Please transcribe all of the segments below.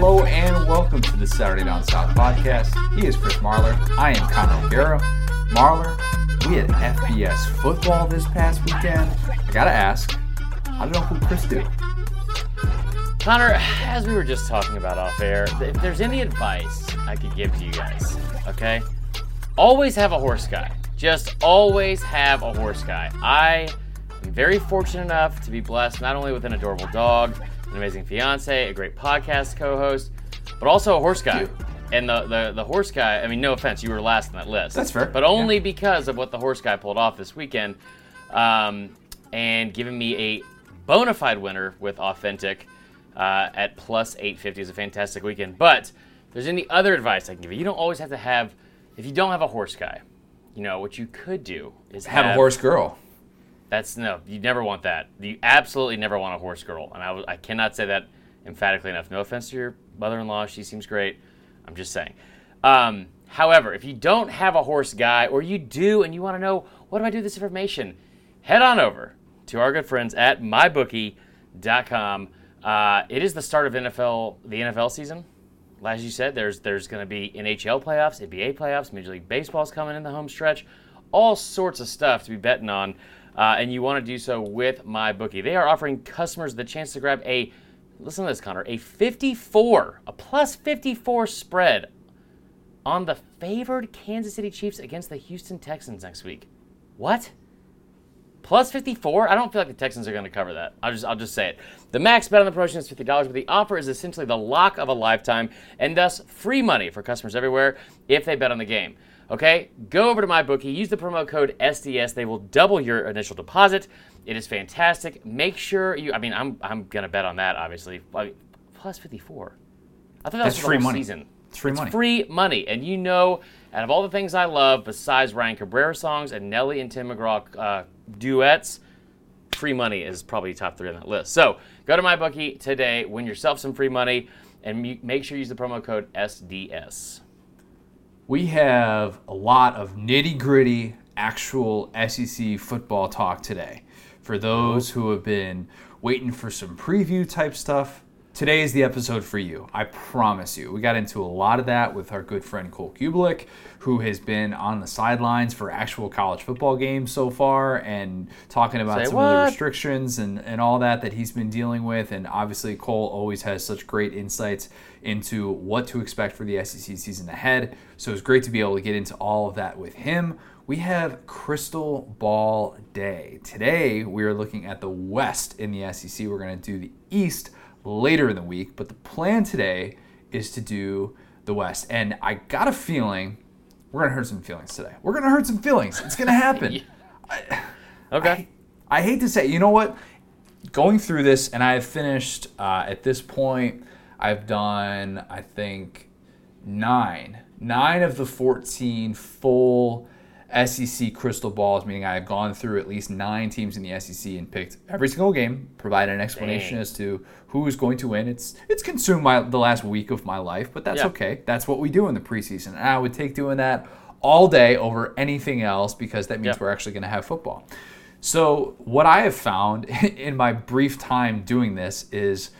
Hello and welcome to the Saturday Down South podcast. He is Chris Marler. I am Connor O'Gara. Marler, we had FBS football this past weekend. I gotta ask, how did Uncle Chris do? Connor, as we were just talking about off air, if there's any advice I could give to you guys, okay? Always have a horse guy. Just always have a horse guy. I am very fortunate enough to be blessed not only with an adorable dog, an amazing fiance, a great podcast co-host, but also a horse guy. And the, the, the horse guy, I mean, no offense, you were last on that list. That's fair. But only because of what the horse guy pulled off this weekend um, and giving me a bona fide winner with Authentic uh, at plus 850 is a fantastic weekend. But if there's any other advice I can give you, you don't always have to have, if you don't have a horse guy, you know, what you could do is Have a horse girl. That's no, you never want that. You absolutely never want a horse girl, and I, I cannot say that emphatically enough. No offense to your mother-in-law; she seems great. I'm just saying. Um, however, if you don't have a horse guy, or you do, and you want to know what do I do with this information, head on over to our good friends at mybookie.com. Uh, it is the start of NFL, the NFL season. As you said, there's there's going to be NHL playoffs, NBA playoffs, Major League Baseball's coming in the home stretch, all sorts of stuff to be betting on, uh, and you want to do so with my bookie. They are offering customers the chance to grab a listen to this, Connor, a 54, a plus 54 spread on the favored Kansas City Chiefs against the Houston Texans next week. What? Plus 54? I don't feel like the Texans are going to cover that. I'll just I'll just say it. The max bet on the promotion is $50, but the offer is essentially the lock of a lifetime and thus free money for customers everywhere if they bet on the game. Okay? Go over to my bookie, use the promo code SDS. They will double your initial deposit. It is fantastic. Make sure you I mean, I'm I'm going to bet on that obviously. I mean, plus 54. I thought that That's was free money. season. It's free money. Free money. And you know, out of all the things I love, besides Ryan Cabrera songs and Nelly and Tim McGraw uh, duets, free money is probably top three on that list. So go to MyBookie today, win yourself some free money, and make sure you use the promo code SDS. We have a lot of nitty gritty actual SEC football talk today. For those who have been waiting for some preview type stuff, today is the episode for you. I promise you. We got into a lot of that with our good friend Cole Cubelic, who has been on the sidelines for actual college football games so far and talking about Say some of the restrictions and, and all that that he's been dealing with. And obviously, Cole always has such great insights into what to expect for the SEC season ahead. So it's great to be able to get into all of that with him. We have Crystal Ball Day. Today, we are looking at the West in the SEC. We're going to do the East later in the week, but the plan today is to do the West. And I got a feeling we're going to hurt some feelings today. We're going to hurt some feelings. It's going to happen. Okay. I hate to say, you know what? Going through this, and I have finished uh, at this point. I've done, I think, nine, nine of the fourteen full SEC crystal balls. Meaning, I have gone through at least nine teams in the SEC and picked every single game, provided an explanation Dang. as to who is going to win. It's it's consumed my the last week of my life, but that's Yeah. okay. That's what we do in the preseason, and I would take doing that all day over anything else because that means Yeah. we're actually going to have football. So, what I have found in my brief time doing this is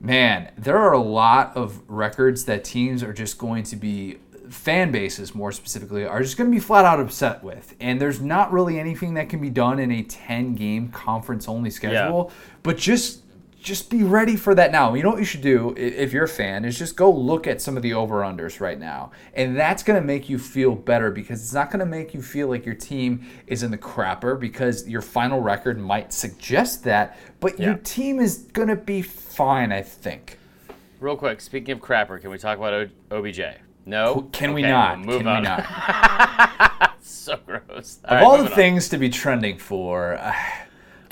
man, there are a lot of records that teams are just going to be, fan bases more specifically, are just going to be flat out upset with. And there's not really anything that can be done in a 10 game conference only schedule, but just. Just be ready for that now. You know what you should do if you're a fan is just go look at some of the over unders right now. And that's going to make you feel better because it's not going to make you feel like your team is in the crapper because your final record might suggest that, but your team is going to be fine, I think. Real quick, speaking of crapper, can we talk about o- OBJ? No? Can we not? we'll move Can on. we not? so gross. of all the things to be trending for, uh,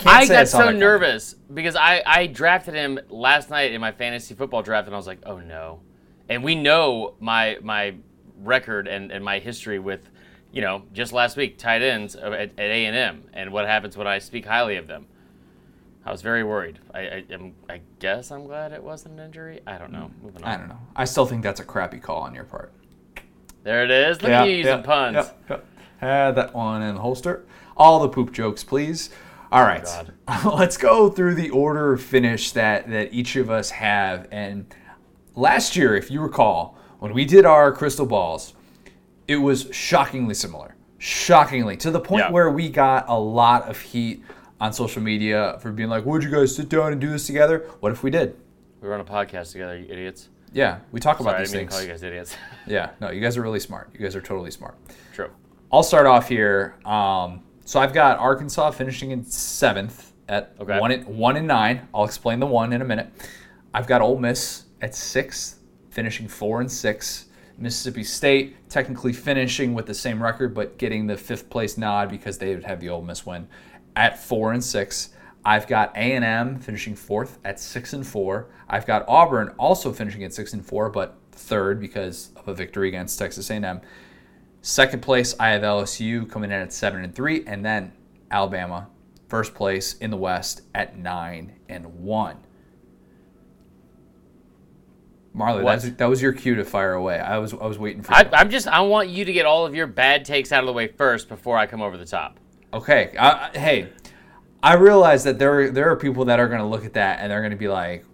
I got so nervous because I, I drafted him last night in my fantasy football draft, and I was like, oh no. And we know my my record and, and my history with, you know, just last week tight ends at, at A and M, and what happens when I speak highly of them. I was very worried. I I, am, I guess I'm glad it wasn't an injury. I don't know. Moving on. I don't know. I still think that's a crappy call on your part. There it is. Look at you using puns. Yeah, yeah. Had that one in the holster. All the poop jokes, please. All right, Oh, God. let's go through the order of finish that that each of us have, and last year, if you recall, when we did our crystal balls, it was shockingly similar. Shockingly, to the point Yeah. where we got a lot of heat on social media for being like, Would you guys sit down and do this together? What if we did? We were on a podcast together, you idiots. Yeah, we talk about Sorry, I these didn't mean to things. call you guys idiots. Yeah, no, you guys are really smart. You guys are totally smart. True. I'll start off here. Um, so I've got Arkansas finishing in seventh at Okay. one and one and nine. I'll explain the one in a minute. I've got Ole Miss at sixth, finishing four and six. Mississippi State technically finishing with the same record, but getting the fifth place nod because they would have the Ole Miss win at four and six. I've got A and M finishing fourth at six and four. I've got Auburn also finishing at six and four, but third because of a victory against Texas A&M. Second place, I have LSU coming in at seven and three, and then Alabama, first place in the West at nine and one. Marler, that's, that was your cue to fire away. I was I was waiting for I, you. I'm just. I want you to get all of your bad takes out of the way first before I come over the top. Okay, I, I- hey, I realize that there there are people that are going to look at that and they're going to be like,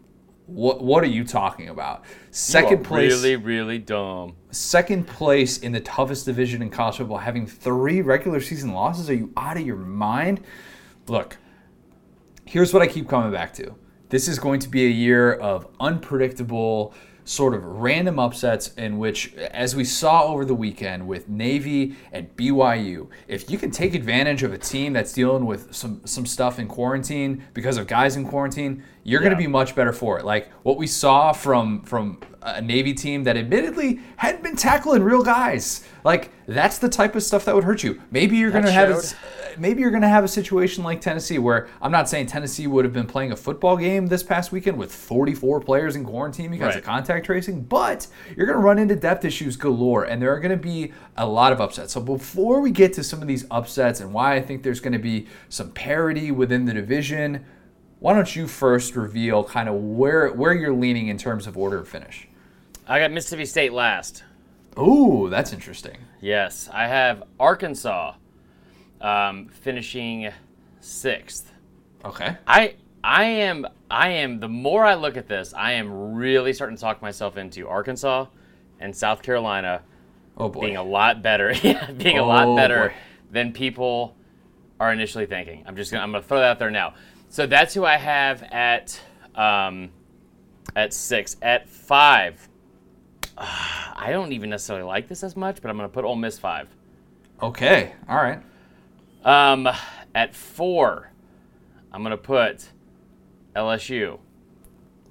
"What what are you talking about?" Second place, Really, really dumb. Second place in the toughest division in college football, having three regular season losses. Are you out of your mind? Look, here's what I keep coming back to. This is going to be a year of unpredictable, sort of random upsets in which, as we saw over the weekend with Navy and BYU, if you can take advantage of a team that's dealing with some, some stuff in quarantine because of guys in quarantine, you're going to be much better for it. Like what we saw from from a Navy team that admittedly hadn't been tackling real guys. Like that's the type of stuff that would hurt you. Maybe you're going to have a, uh, maybe you're going to have a situation like Tennessee where I'm not saying Tennessee would have been playing a football game this past weekend with 44 players in quarantine because Right. of contact tracing, but you're going to run into depth issues galore and there are going to be a lot of upsets. So before we get to some of these upsets and why I think there's going to be some parity within the division, why don't you first reveal kind of where where you're leaning in terms of order of finish? I got Mississippi State last. Ooh, that's interesting. Yes, I have Arkansas um, finishing sixth. Okay. I I am I am the more I look at this, I am really starting to talk myself into Arkansas and South Carolina Oh boy. being a lot better. yeah, being a Oh, lot better boy. than people are initially thinking. I'm just gonna I'm gonna throw that out there now. So that's who I have at um, at six. At five, ah, I don't even necessarily like this as much, but I'm gonna put Ole Miss five. okay. All right. Um, at four, I'm gonna put LSU.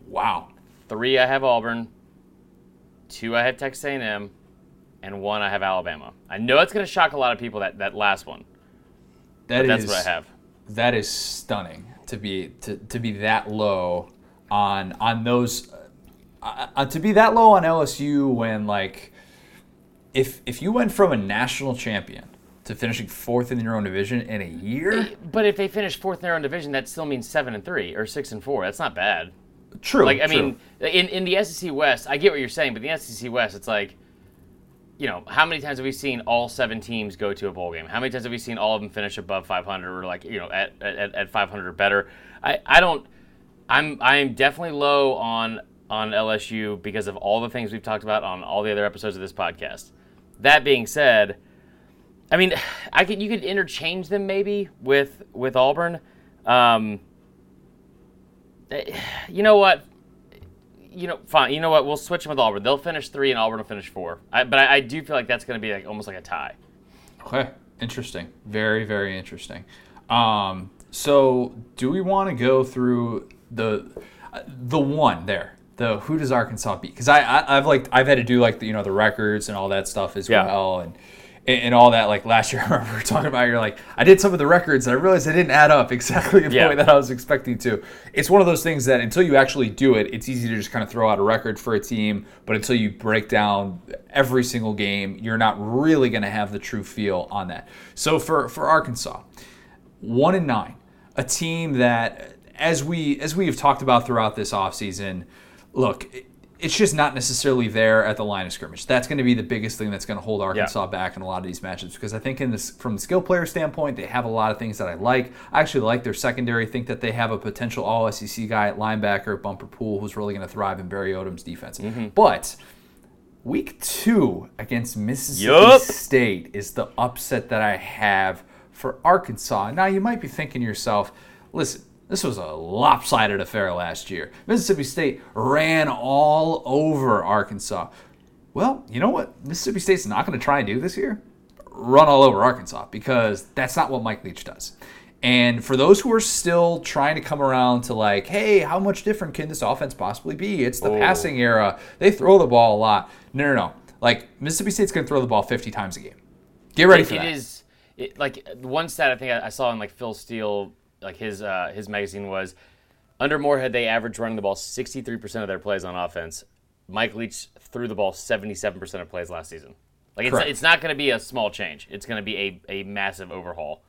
Wow. Three, I have Auburn. Two, I have Texas A&M, and one, I have Alabama. I know it's gonna shock a lot of people that that last one. That That's is- what I have. That is stunning to be to, to be that low on on those uh, uh, to be that low on LSU when like if if you went from a national champion to finishing fourth in your own division in a year, But if they finish fourth in their own division, that still means seven and three or six and four. That's not bad. true. Like I true. mean, in in the SEC West, I get what you're saying, but the SEC West, it's like, you know, how many times have we seen all seven teams go to a bowl game? How many times have we seen all of them finish above 500 or like you know at at, at 500 or better? I I don't. I'm I'm definitely low on on LSU because of all the things we've talked about on all the other episodes of this podcast. That being said, I mean, I could you could interchange them maybe with with Auburn. Um, you know what? You know, fine. You know what? We'll switch them with Auburn. They'll finish three, and Auburn will finish four. I, but I, I do feel like that's going to be like almost like a tie. Okay, interesting. Very, very interesting. Um, so, do we want to go through the uh, the one there? The who does Arkansas beat? Because I, I I've like I've had to do like the, you know the records and all that stuff as Yeah. well and. And all that, like last year, I remember we were talking about. You're like, I did some of the records, and I realized I didn't add up exactly the Yeah. way that I was expecting to. It's one of those things that until you actually do it, it's easy to just kind of throw out a record for a team. But until you break down every single game, you're not really going to have the true feel on that. So for for Arkansas, one and nine, a team that, as we as we have talked about throughout this offseason, look, it's just not necessarily there at the line of scrimmage. That's going to be the biggest thing that's going to hold Arkansas yeah. back in a lot of these matches because I think in this from the skill player standpoint, they have a lot of things that I like. I actually like their secondary. think that they have a potential All SEC guy at linebacker, Bumper Pool, who's really going to thrive in Barry Odom's defense. Mm-hmm. But week two against Mississippi yep. State is the upset that I have for Arkansas. Now you might be thinking to yourself, listen this was a lopsided affair last year. Mississippi State ran all over Arkansas. Well, you know what Mississippi State's not going to try and do this year? Run all over Arkansas because that's not what Mike Leach does. And for those who are still trying to come around to like, hey, how much different can this offense possibly be? It's the oh. passing era. They throw the ball a lot. No, no, no. Like Mississippi State's going to throw the ball 50 times a game. Get ready it, for that. It is it, like one stat I think I saw in like Phil Steele like his uh, his magazine was under Moorhead they averaged running the ball 63% of their plays on offense. Mike Leach threw the ball 77% of plays last season. Like it's, it's not going to be a small change. It's going to be a, a massive overhaul.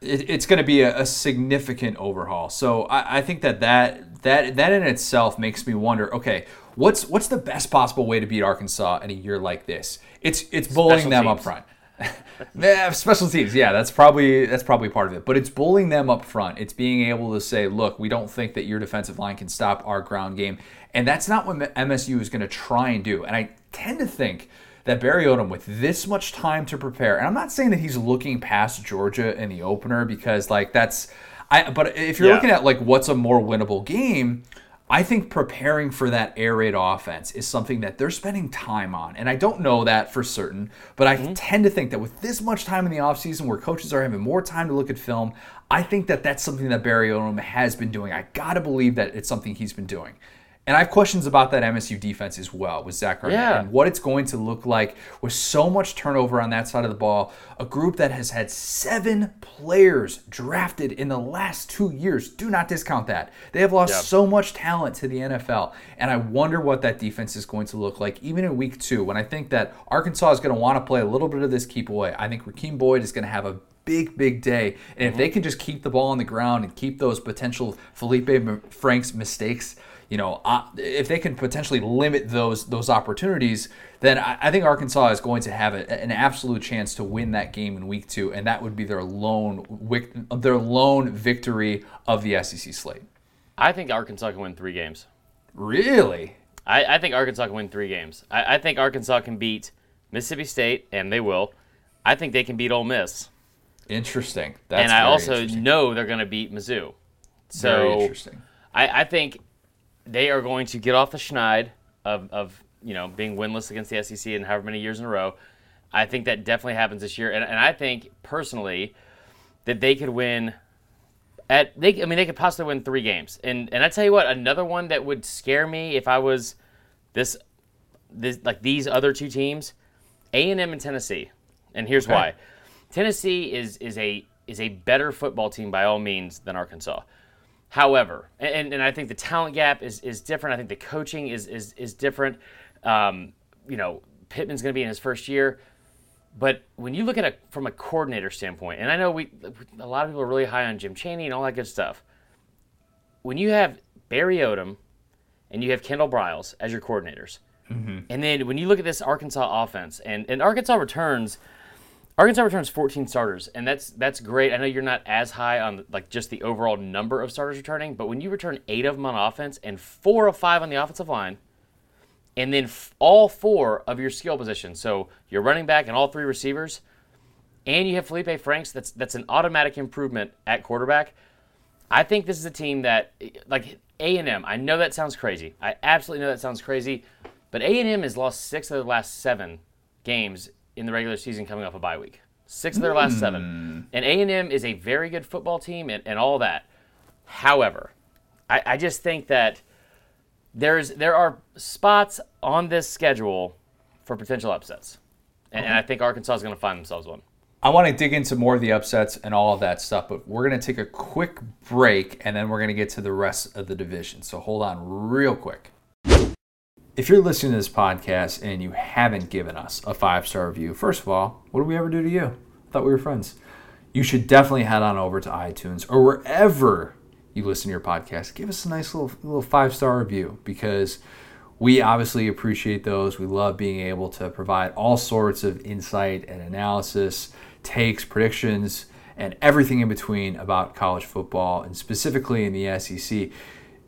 It, it's going to be a, a, significant overhaul. So I, I think that, that that that in itself makes me wonder. Okay, what's what's the best possible way to beat Arkansas in a year like this? It's it's bullying Special them teams. up front. special teams. Yeah, that's probably that's probably part of it. But it's bullying them up front. It's being able to say, "Look, we don't think that your defensive line can stop our ground game," and that's not what MSU is going to try and do. And I tend to think that Barry Odom, with this much time to prepare, and I'm not saying that he's looking past Georgia in the opener because like that's, I. But if you're yeah. looking at like what's a more winnable game, I think preparing for that air raid offense is something that they're spending time on. And I don't know that for certain, but I mm-hmm. tend to think that with this much time in the offseason where coaches are having more time to look at film, I think that that's something that Barry Odom has been doing. I got to believe that it's something he's been doing. And I have questions about that MSU defense as well with Zach yeah. and what it's going to look like with so much turnover on that side of the ball. A group that has had seven players drafted in the last two years. Do not discount that. They have lost so much talent to the NFL. And I wonder what that defense is going to look like even in week two when I think that Arkansas is going to want to play a little bit of this keep away. I think Rakeem Boyd is going to have a big, big day. And if mm-hmm. they can just keep the ball on the ground and keep those potential Felipe Franks mistakes – you know, uh, if they can potentially limit those those opportunities, then I, I think Arkansas is going to have a, an absolute chance to win that game in week two, and that would be their lone their lone victory of the SEC slate. I think Arkansas can win three games. Really? I, I think Arkansas can win three games. I, I think Arkansas can beat Mississippi State, and they will. I think they can beat Ole Miss. Interesting. That's and I also know they're going to beat Mizzou. So very interesting. I, I think they are going to get off the schneid of, of you know being winless against the SEC in however many years in a row. I think that definitely happens this year, and, and I think personally that they could win. At they, I mean, they could possibly win three games, and and I tell you what, another one that would scare me if I was this, this like these other two teams, A and M and Tennessee, and here's okay. why. Tennessee is is a is a better football team by all means than Arkansas. However, and, and I think the talent gap is, is different. I think the coaching is, is, is different. Um, you know, Pittman's going to be in his first year. But when you look at it from a coordinator standpoint, and I know we a lot of people are really high on Jim Chaney and all that good stuff. When you have Barry Odom and you have Kendall Briles as your coordinators, mm-hmm. and then when you look at this Arkansas offense, and, and Arkansas returns – Arkansas returns 14 starters, and that's that's great. I know you're not as high on like just the overall number of starters returning, but when you return eight of them on offense and four of five on the offensive line, and then f- all four of your skill positions, so your running back and all three receivers, and you have Felipe Franks, that's that's an automatic improvement at quarterback. I think this is a team that like A and M. I know that sounds crazy. I absolutely know that sounds crazy, but A and M has lost six of the last seven games in the regular season coming off a bye week. Six of their last seven. Hmm. And A&M is a very good football team and, and all that. However, I, I just think that there's there are spots on this schedule for potential upsets. And, and I think Arkansas is going to find themselves one. I want to dig into more of the upsets and all of that stuff, but we're going to take a quick break and then we're going to get to the rest of the division. So hold on real quick if you're listening to this podcast and you haven't given us a five star review, first of all, what did we ever do to you? I thought we were friends. You should definitely head on over to iTunes or wherever you listen to your podcast. Give us a nice little little five star review because We obviously appreciate those. We love being able to provide all sorts of insight and analysis, takes, predictions, and everything in between about college football and specifically in the SEC.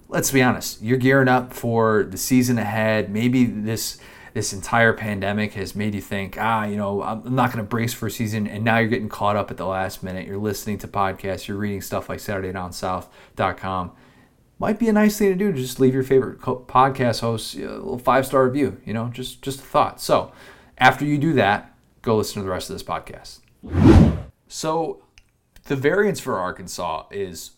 Let's be honest, you're gearing up for the season ahead. Maybe this this entire pandemic has made you think, ah, you know, I'm not going to brace for a season, and now you're getting caught up at the last minute. You're listening to podcasts, you're reading stuff like SaturdayDownSouth.com. Might be a nice thing to do to just leave your favorite podcast host a little five star review. You know, just just a thought. So after you do that, go listen to the rest of this podcast. So the variance for Arkansas is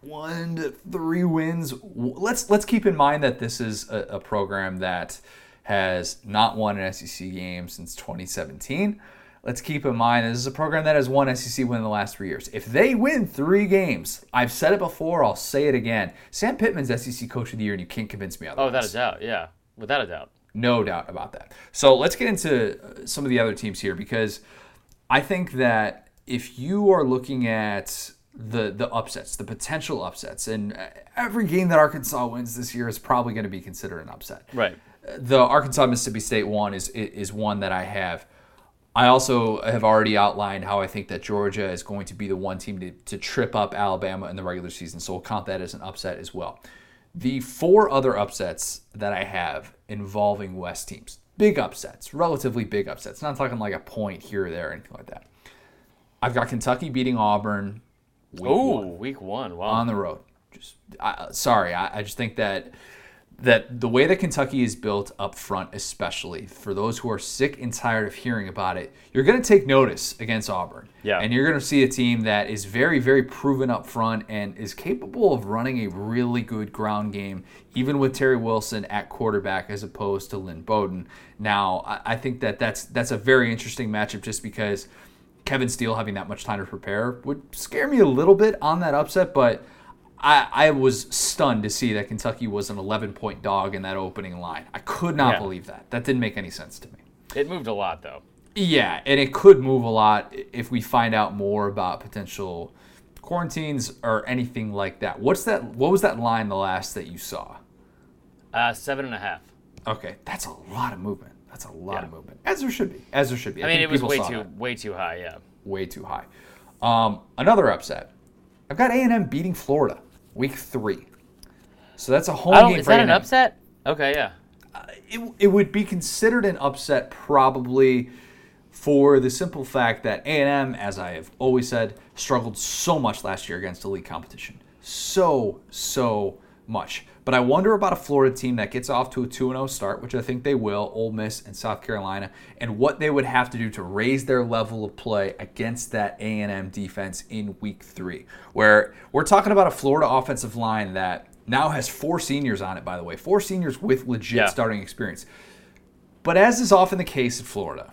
one to three wins. Let's let's keep in mind that this is a, a program that has not won an SEC game since 2017. Let's keep in mind this is a program that has won SEC win in the last three years. If they win three games, I've said it before, I'll say it again. Sam Pittman's SEC Coach of the Year, and you can't convince me otherwise. Oh, without a doubt, yeah, without a doubt. No doubt about that. So let's get into uh, some of the other teams here because I think that if you are looking at the the upsets, the potential upsets, and every game that Arkansas wins this year is probably going to be considered an upset. Right the Arkansas Mississippi State one is is one that I have. I also have already outlined how I think that Georgia is going to be the one team to, to trip up Alabama in the regular season, so we'll count that as an upset as well. The four other upsets that I have involving West teams, big upsets, relatively big upsets, not talking like a point here or there or anything like that. I've got Kentucky beating Auburn. Oh, week one, wow. On the road. Just I, sorry, I, I just think that that the way that Kentucky is built up front, especially for those who are sick and tired of hearing about it, you're going to take notice against Auburn. Yeah. And you're going to see a team that is very, very proven up front and is capable of running a really good ground game, even with Terry Wilson at quarterback as opposed to Lynn Bowden. Now, I think that that's that's a very interesting matchup just because Kevin Steele having that much time to prepare would scare me a little bit on that upset, but I, I was stunned to see that Kentucky was an 11 point dog in that opening line. I could not yeah. believe that. That didn't make any sense to me. It moved a lot, though. Yeah, and it could move a lot if we find out more about potential quarantines or anything like that. What's that? What was that line the last that you saw? Uh, seven and a half. Okay, that's a lot of movement. That's a lot yeah. of movement, as there should be. As there should be. I, I mean, it was way too that. way too high. Yeah, way too high. Um, another upset. I've got A and M beating Florida week three. So that's a home game. Is that an upset? Okay, yeah. Uh, it, it would be considered an upset probably for the simple fact that A&M, as I have always said, struggled so much last year against elite competition. So, so much. But I wonder about a Florida team that gets off to a 2 0 start, which I think they will, Ole Miss and South Carolina, and what they would have to do to raise their level of play against that A&M defense in week 3. Where we're talking about a Florida offensive line that now has four seniors on it, by the way, four seniors with legit yeah. starting experience. But as is often the case in Florida,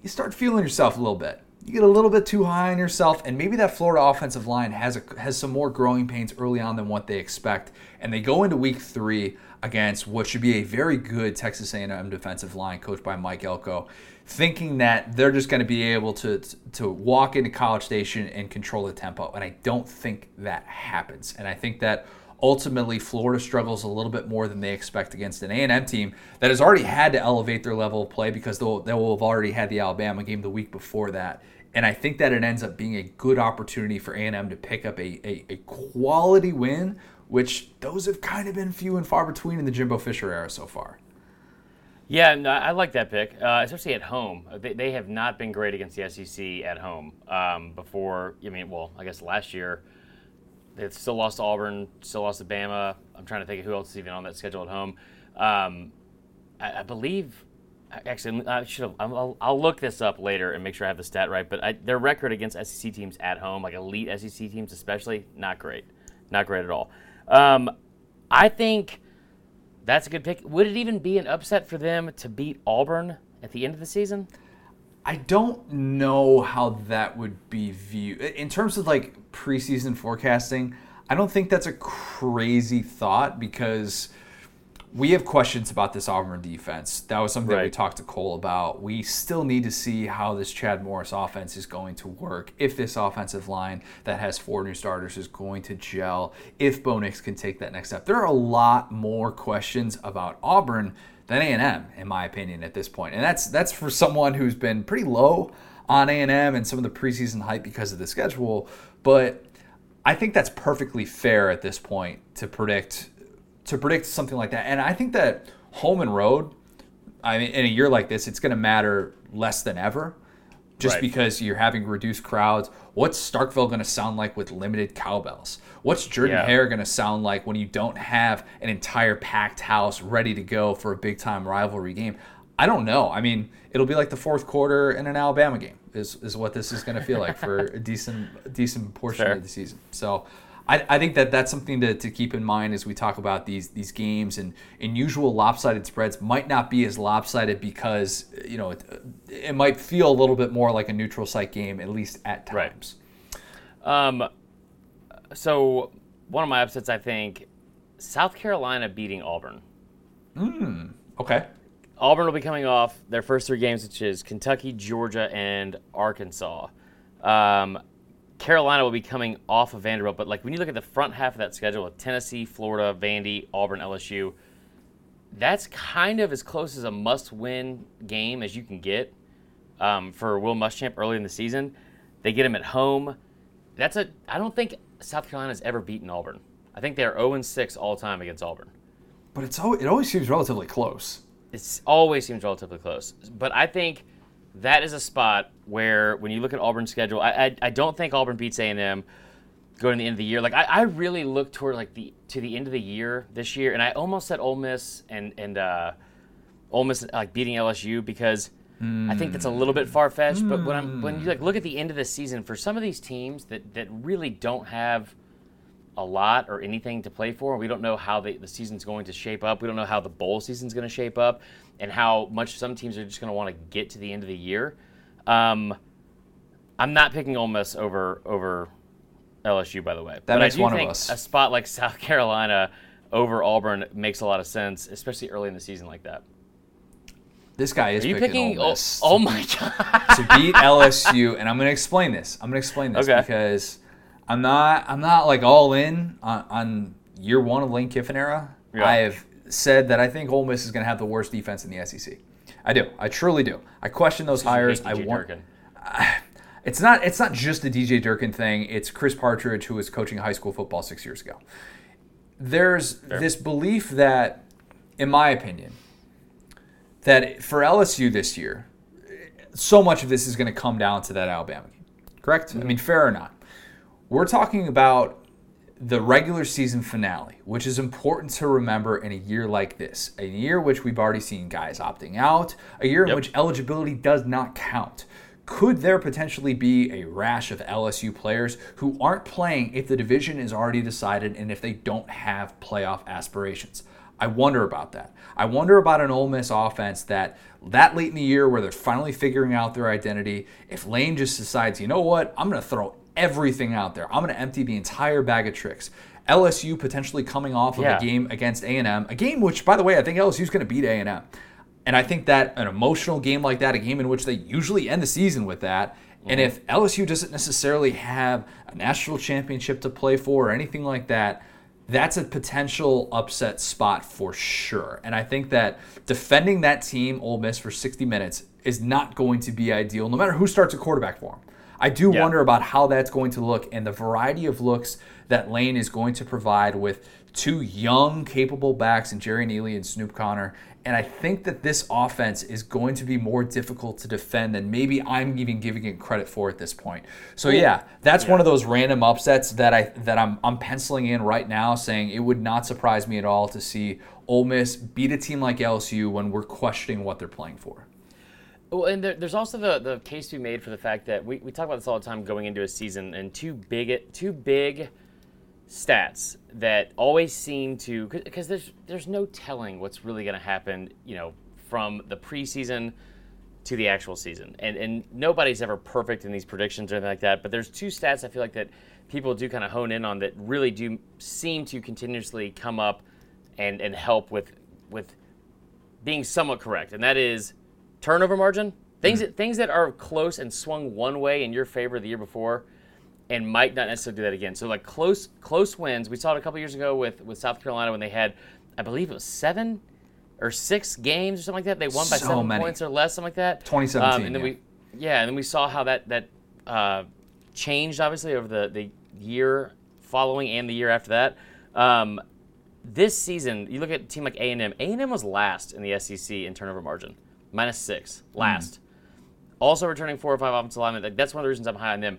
you start feeling yourself a little bit you get a little bit too high on yourself, and maybe that Florida offensive line has a, has some more growing pains early on than what they expect, and they go into Week Three against what should be a very good Texas A&M defensive line coached by Mike Elko, thinking that they're just going to be able to to walk into College Station and control the tempo, and I don't think that happens, and I think that ultimately Florida struggles a little bit more than they expect against an A&M team that has already had to elevate their level of play because they'll, they will have already had the Alabama game the week before that and I think that it ends up being a good opportunity for A&M to pick up a, a, a, quality win, which those have kind of been few and far between in the Jimbo Fisher era so far. Yeah, no, I like that pick, uh, especially at home. They, they have not been great against the SEC at home. Um, before, I mean, well, I guess last year they still lost to Auburn, still lost to Bama. I'm trying to think of who else is even on that schedule at home. Um, I, I believe Actually, I should have. I'll, I'll, look this up later and make sure I have the stat right. But I, their record against SEC teams at home, like elite SEC teams especially, not great, not great at all. Um, I think that's a good pick. Would it even be an upset for them to beat Auburn at the end of the season? I don't know how that would be viewed in terms of like preseason forecasting. I don't think that's a crazy thought because we have questions about this Auburn defense. That was something that we talked to Cole about. We still need to see how this Chad Morris offense is going to work. If this offensive line that has four new starters is going to gel. If Bo Nix can take that next step. There are a lot more questions about Auburn than A&M, in my opinion, at this point. And that's that's for someone who's been pretty low on A&M and some of the preseason hype because of the schedule. But I think that's perfectly fair at this point to predict to predict something like that. And I think that home and road, I mean, in a year like this, it's going to matter less than ever, just Right. because you're having reduced crowds. What's Starkville going to sound like with limited cowbells? What's Jordan Yeah. Hare going to sound like when you don't have an entire packed house ready to go for a big time rivalry game? I don't know. I mean, it'll be like the fourth quarter in an Alabama game. Is, is what this is going to feel like for a decent decent portion Fair. of the season. So I, I think that that's something to, to keep in mind as we talk about these these games and, and usual lopsided spreads might not be as lopsided because you know it, it might feel a little bit more like a neutral site game at least at times. Right. Um, so one of my upsets, I think, South Carolina beating Auburn. Okay. Auburn will be coming off their first three games, which is Kentucky, Georgia, and Arkansas. Um, Carolina will be coming off of Vanderbilt, but like when you look at the front half of that schedule with Tennessee, Florida, Vandy, Auburn, LSU, that's kind of as close as a must-win game as you can get um, for Will Muschamp early in the season. They get him at home. That's a. I don't think South Carolina's ever beaten Auburn. I think they're 0 6 all time against Auburn. But it's al- it always seems relatively close. It always seems relatively close. But I think that is a spot where, when you look at Auburn's schedule, I, I, I don't think Auburn beats A&M going to the end of the year. Like I, I really look toward like the to the end of the year this year, and I almost said Ole Miss and and uh, Ole Miss like beating LSU because I think that's a little bit far fetched. But when I'm when you like look at the end of the season for some of these teams that that really don't have a lot or anything to play for. We don't know how the, the season's going to shape up. We don't know how the bowl season's going to shape up and how much some teams are just going to want to get to the end of the year. Um, I'm not picking Ole Miss over over LSU, by the way. but makes I do one of us. a spot like South Carolina over Auburn makes a lot of sense, especially early in the season like that. This guy is Are you picking, picking? Ole Oh, Miss oh my god! to beat LSU, and I'm going to explain this. I'm going to explain this Okay. because I'm not I'm not like all in on, on year one of Lane Kiffin era. Yeah. I have said that I think Ole Miss is going to have the worst defense in the SEC. I do. I truly do. I question those hires. I want. Durkin. It's not. It's not just the DJ Durkin thing. It's Chris Partridge who was coaching high school football six years ago. There's this belief that, in my opinion, that for LSU this year, so much of this is going to come down to that Alabama game. Correct? I mean, fair or not. We're talking about the regular season finale, which is important to remember in a year like this, a year which we've already seen guys opting out, a year in which eligibility does not count. Could there potentially be a rash of LSU players who aren't playing if the division is already decided and if they don't have playoff aspirations? I wonder about that. I wonder about an Ole Miss offense that that late in the year where they're finally figuring out their identity, if Lane just decides, you know what, I'm going to throw everything out there. I'm going to empty the entire bag of tricks. LSU potentially coming off of Yeah. a game against A&M, a game which, by the way, I think LSU is going to beat A&M. And I think that an emotional game like that, a game in which they usually end the season with that, and mm-hmm. if LSU doesn't necessarily have a national championship to play for or anything like that, that's a potential upset spot for sure. And I think that defending that team, Ole Miss, for 60 minutes is not going to be ideal, no matter who starts a quarterback for them. I do Yeah. wonder about how that's going to look and the variety of looks that Lane is going to provide with two young, capable backs in Jerrion Ealy and Snoop Conner. And I think that this offense is going to be more difficult to defend than maybe I'm even giving it credit for at this point. So yeah, that's one of those random upsets that I that I'm I'm penciling in right now, saying it would not surprise me at all to see Ole Miss beat a team like LSU when we're questioning what they're playing for. Well, and there, there's also the, the case to be made for the fact that we, we talk about this all the time going into a season, and two big two big stats that always seem to because there's there's no telling what's really going to happen, you know, from the preseason to the actual season, and and nobody's ever perfect in these predictions or anything like that. But there's two stats I feel like that people do kind of hone in on that really do seem to continuously come up and and help with with being somewhat correct, and that is turnover margin. Things that things that are close and swung one way in your favor the year before, and might not necessarily do that again. So like close close wins, we saw it a couple years ago with with South Carolina when they had, I believe it was seven or six games or something like that. They won by So seven many. points or less, something like that. 2017, Um, and then yeah. we yeah, and then we saw how that that uh, changed obviously over the the year following and the year after that. Um, this season, you look at a team like A and M. A and M was last in the SEC in turnover margin, minus six, last. Also returning four or five offensive linemen. Like, that's one of the reasons I'm high on them.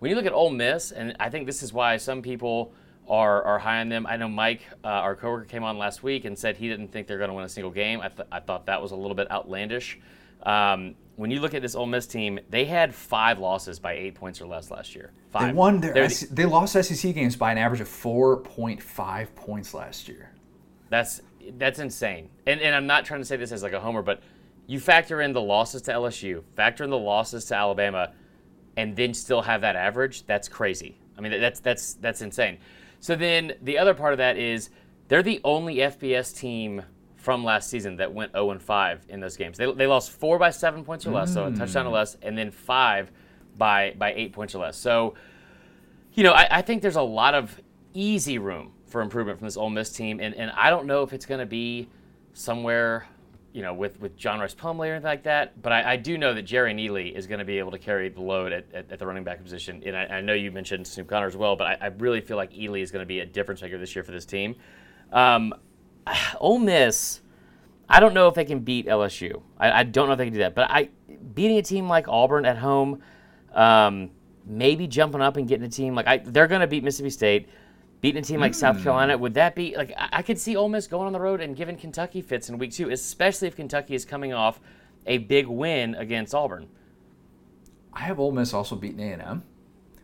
When you look at Ole Miss, and I think this is why some people are, are high on them. I know Mike, uh, our coworker, came on last week and said he didn't think they're going to win a single game. I, th- I thought that was a little bit outlandish. Um, when you look at this Ole Miss team, they had five losses by eight points or less last year. Five. They won their the- S- they lost SEC games by an average of 4.5 points last year. That's that's insane. And and I'm not trying to say this as like a homer, but you factor in the losses to LSU, factor in the losses to Alabama, and then still have that average. That's crazy. I mean, that's that's that's insane. So then the other part of that is they're the only FBS team from last season that went 0 and 5 in those games. They, they lost four by seven points or less, so a hmm. touchdown or less, and then five by by eight points or less. So you know, I, I think there's a lot of easy room for improvement from this Ole Miss team, and, and I don't know if it's going to be somewhere, you know, with, with John Rice Plumlee or anything like that. But I, I do know that Jerrion Ealy is going to be able to carry the load at, at, at the running back position. And I, I know you mentioned Snoop Conner as well, but I, I really feel like Ealy is going to be a difference maker this year for this team. Um, Ole Miss, I don't know if they can beat LSU. I, I don't know if they can do that. But I beating a team like Auburn at home, um, maybe jumping up and getting a team like they're going to beat Mississippi State, beating a team like South Carolina. Would that be like I, I could see Ole Miss going on the road and giving Kentucky fits in week two, especially if Kentucky is coming off a big win against Auburn. I have Ole Miss also beating A&M,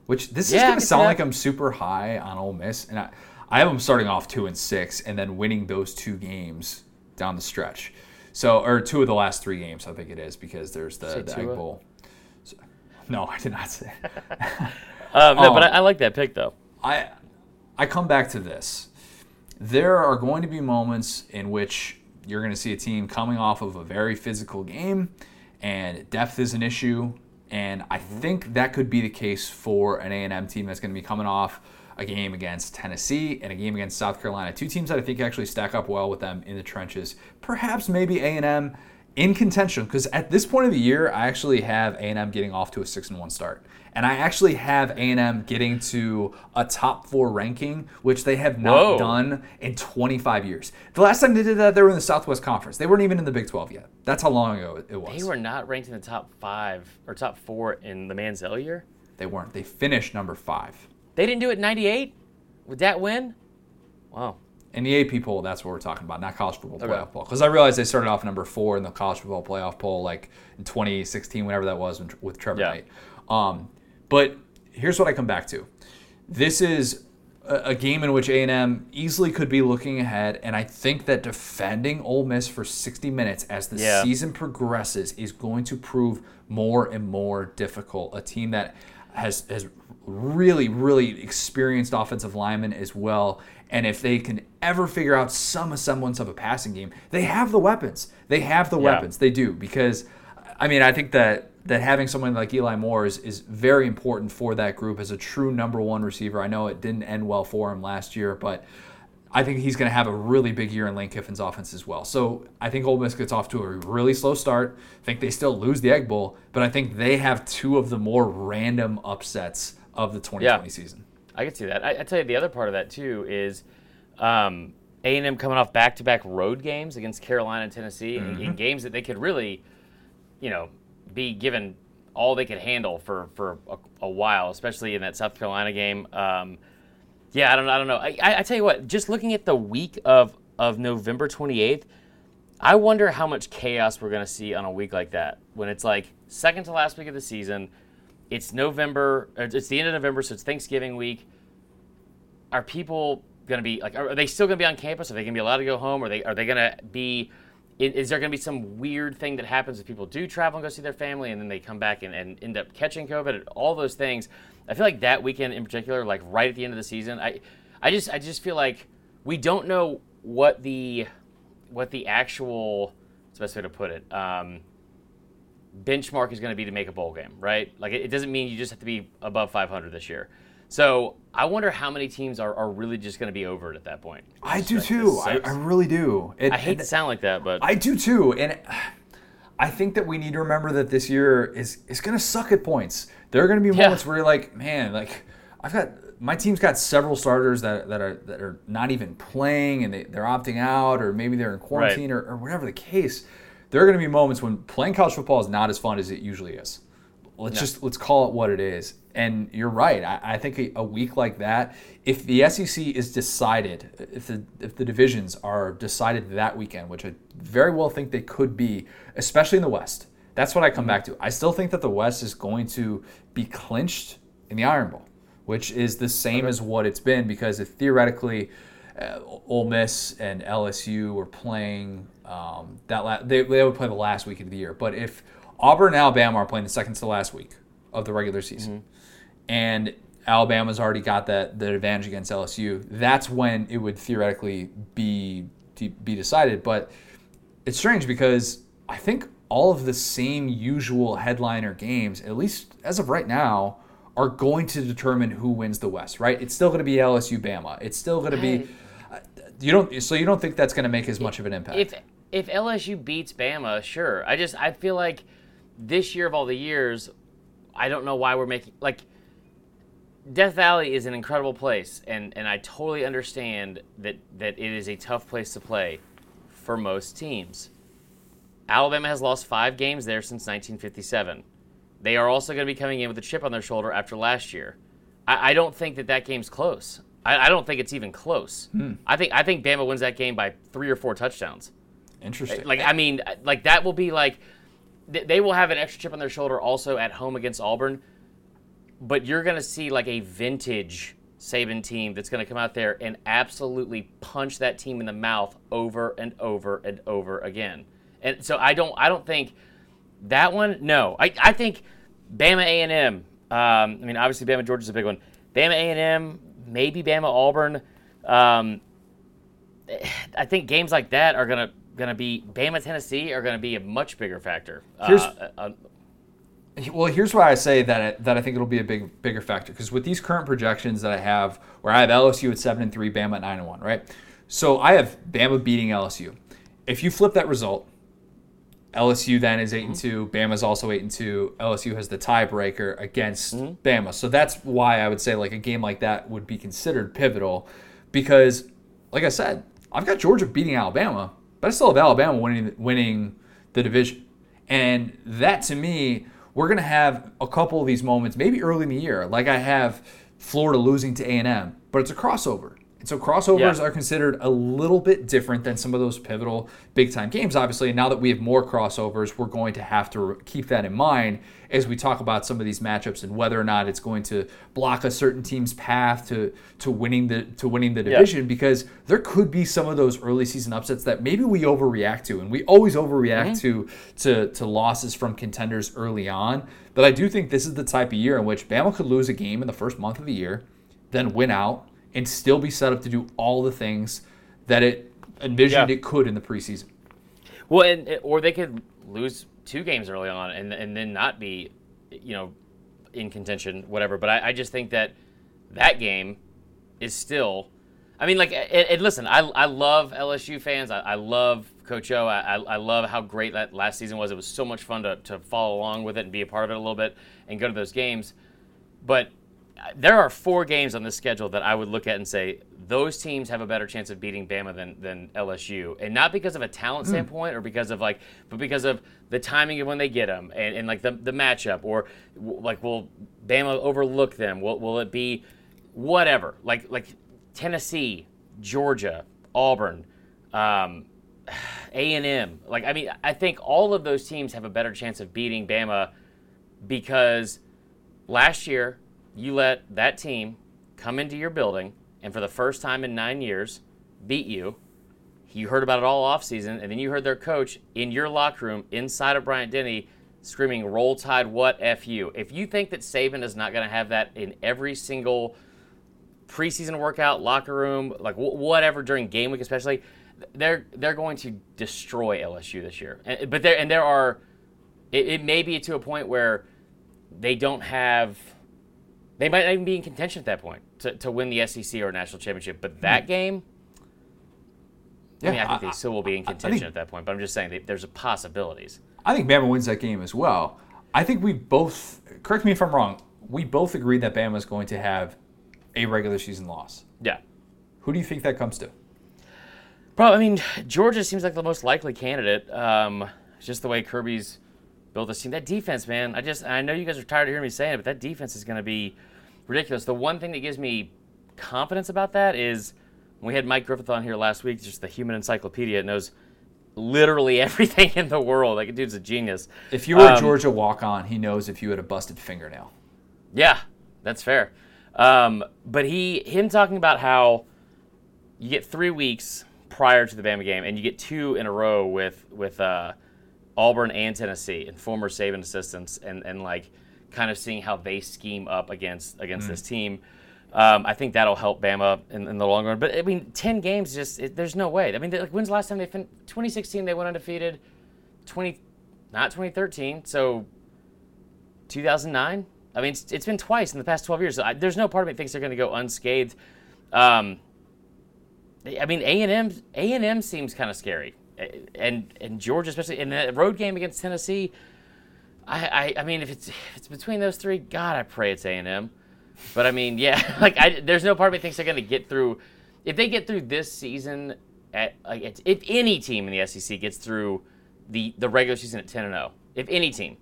which this Yeah, is going to sound like I'm super high on Ole Miss, and I, I have them starting off two and six, and then winning those two games down the stretch. So, or two of the last three games, I think it is, because there's the, the Egg Bowl. So- no, I did not say. Um, no, but Oh. I, I like that pick though. I I come back to this. There are going to be moments in which you're going to see a team coming off of a very physical game and depth is an issue and I think that could be the case for an A&M team that's going to be coming off a game against Tennessee and a game against South Carolina. Two teams that I think actually stack up well with them in the trenches. Perhaps maybe A&M in contention because at this point of the year, I actually have A&M getting off to a six and one start, and I actually have A&M getting to a top four ranking, which they have not Whoa. done in 25 years. The last time they did that, they were in the Southwest Conference. They weren't even in the Big 12 yet. That's how long ago it was. They were not ranked in the top five or top four in the Manziel year. They weren't. They finished number five. They didn't do it in '98 with that win. Wow. In the AP poll, that's what we're talking about, not college football Okay. playoff poll. Because I realized they started off number four in the college football playoff poll, like in 2016, whenever that was, with- with Trevor Yeah. Knight. Um, but here's what I come back to: this is a, game in which A&M easily could be looking ahead, and I think that defending Ole Miss for 60 minutes as the Yeah. season progresses is going to prove more and more difficult. A team that has has really really experienced offensive linemen as well. And if they can ever figure out some semblance of a passing game, they have the weapons. They have the Yeah. weapons. They do because, I mean, I think that that having someone like Eli Moore is, is very important for that group as a true number one receiver. I know it didn't end well for him last year, but I think he's going to have a really big year in Lane Kiffin's offense as well. So I think Ole Miss gets off to a really slow start. I think they still lose the Egg Bowl, but I think they have two of the more random upsets of the 2020 Yeah. season. I can see that. I, I tell you, the other part of that too is um, A&M coming off back-to-back road games against Carolina and Tennessee, in games that they could really, you know, be given all they could handle for for a, a while, especially in that South Carolina game. Um, yeah, I don't, I don't know. I, I, I tell you what, just looking at the week of of November 28th, I wonder how much chaos we're going to see on a week like that when it's like second to last week of the season. It's November. It's the end of November, so it's Thanksgiving week. Are people going to be like? Are they still going to be on campus? Are they going to be allowed to go home? Are they? Are they going to be? Is there going to be some weird thing that happens if people do travel and go see their family, and then they come back and, and end up catching COVID? And all those things. I feel like that weekend in particular, like right at the end of the season, I, I just, I just feel like we don't know what the what the actual what's the best way to put it um, benchmark is going to be to make a bowl game, right? Like it, it doesn't mean you just have to be above 500 this year. So I wonder how many teams are, are really just going to be over it at that point. I do Like, too. I. I really do. It- I hate and to sound like that, but I do too. And I think that we need to remember that this year is is going to suck at points. There are going to be Yeah. moments where you're like, man, like I've got my team's got several starters that, that are that are not even playing and they, they're opting out or maybe they're in quarantine or, or whatever the case. There are going to be moments when playing college football is not as fun as it usually is. Let's just let's call it what it is. And you're right. I, I think a, a week like that, if the SEC is decided, if the if the divisions are decided that weekend, which I very well think they could be, especially in the West. That's what I come back to. I still think that the West is going to be clinched in the Iron Bowl, which is the same as what it's been because if theoretically uh, Ole Miss and LSU were playing um, that la- they, they would play the last week of the year. But if Auburn and Alabama are playing the second to last week of the regular season, and Alabama's already got that the advantage against LSU, that's when it would theoretically be be decided. But it's strange because I think all of the same usual headliner games, at least as of right now, are going to determine who wins the West. Right? It's still going to be LSU Bama. It's still going to be. uh, You don't. So you don't think that's going to make as much of an impact? if if LSU beats Bama, sure. I just I feel like this year of all the years, I don't know why we're making like Death Valley is an incredible place, and and I totally understand that that it is a tough place to play for most teams. Alabama has lost five games there since 1957. They are also going to be coming in with a chip on their shoulder after last year. I, I don't think that that game's close. I, I don't think it's even close. Hmm. I think I think Bama wins that game by three or four touchdowns. Interesting. Like I mean, like that will be like they will have an extra chip on their shoulder also at home against Auburn. But you're going to see like a vintage Saban team that's going to come out there and absolutely punch that team in the mouth over and over and over again. And so I don't I don't think that one. No, I I think Bama A and M. Um, I mean, obviously Bama Georgia's a big one. Bama A and M, maybe Bama Auburn. Um, I think games like that are gonna gonna be Bama Tennessee are gonna be a much bigger factor. Here's- Uh, uh, Well, here's why I say that it, that I think it'll be a big bigger factor because with these current projections that I have, where I have LSU at seven and three, Bama at nine and one, right? So I have Bama beating LSU. If you flip that result, LSU then is 8 and two. Bama's also eight and two. LSU has the tiebreaker against Bama. So that's why I would say like a game like that would be considered pivotal, because like I said, I've got Georgia beating Alabama, but I still have Alabama winning winning the division, and that to me, we're gonna have a couple of these moments, maybe early in the year, like I have Florida losing to A and M, but it's a crossover. And so crossovers Yeah. are considered a little bit different than some of those pivotal big time games, obviously. And now that we have more crossovers, we're going to have to keep that in mind as we talk about some of these matchups and whether or not it's going to block a certain team's path to to winning the to winning the division because there could be some of those early season upsets that maybe we overreact to and we always overreact mm-hmm. to to to losses from contenders early on. But I do think this is the type of year in which Bama could lose a game in the first month of the year, then win out and still be set up to do all the things that it envisioned Yeah. it could in the preseason. well, and, eh, or they could lose two games early on and and then not be, you know, in contention, whatever. But I, I just think that that game is still. I mean, like, eh, and, and listen, I, I love LSU fans. I, I love Coach O. I, I love how great that last season was. It was so much fun to, to follow along with it and be a part of it a little bit and go to those games. But there are four games on this schedule that I would look at and say those teams have a better chance of beating Bama than, than LSU, and not because of a talent standpoint or because of like, but because of the timing of when they get them and, and like the, the matchup or like will Bama overlook them? Will, will it be whatever? Like like Tennessee, Georgia, Auburn, um, A and M. Like I mean, I think all of those teams have a better chance of beating Bama because last year you let that team come into your building and for the first time in nine years beat you. You heard about it all offseason, and then you heard their coach in your locker room inside of Bryant Denny screaming, Roll Tide, what F you. If you think that Saban is not going to have that in every single preseason workout, locker room, like wh- whatever during game week, especially, they're they're going to destroy LSU this year. And, but there and there are, it, it may be to a point where they don't have. They might not even be in contention at that point to, to win the SEC or national championship. But that Hmm. game, I mean, I think I- they still will be in I think- contention at that point. But I'm just saying there's a possibilities. I think Bama wins that game as well. I think we both, correct me if I'm wrong, we both agreed that Bama is going to have a regular season loss. Yeah. Who do you think that comes to? Probably. I mean, Georgia seems like the most likely candidate. Um, just the way Kirby's built this team. That defense, man. I just I know you guys are tired of hearing me saying it, but that defense is going to be ridiculous. The one thing that gives me confidence about that is when we had Mike Griffith on here last week, just the human encyclopedia. It knows literally everything in the world. Like, dude's a genius. If you were a Um, Georgia walk on, he knows if you had a busted fingernail. Yeah, that's fair. Um, but he, him talking about how you get three weeks prior to the Bama game, and you get two in a row with with uh, Auburn and Tennessee, and former Saban assistants, and and like kind of seeing how they scheme up against against this team. Um, I think that'll help Bama in, in the long run. But I mean, ten games just it, there's no way. I mean, they, like when's the last time they fin- 2016 they went undefeated, 20 not 2013. So 2009. I mean, it's, it's been twice in the past 12 years. So I, there's no part of me thinks they're going to go unscathed. Um, I mean, A and M A and M seems kind of scary, and and Georgia especially in the road game against Tennessee. I, I, I mean, if it's if it's between those three, God, I pray it's A and M. But I mean, yeah, like I, there's no part of me thinks they're going to get through. If they get through this season, at like if any team in the SEC gets through the the regular season at 10 and 0, if any team,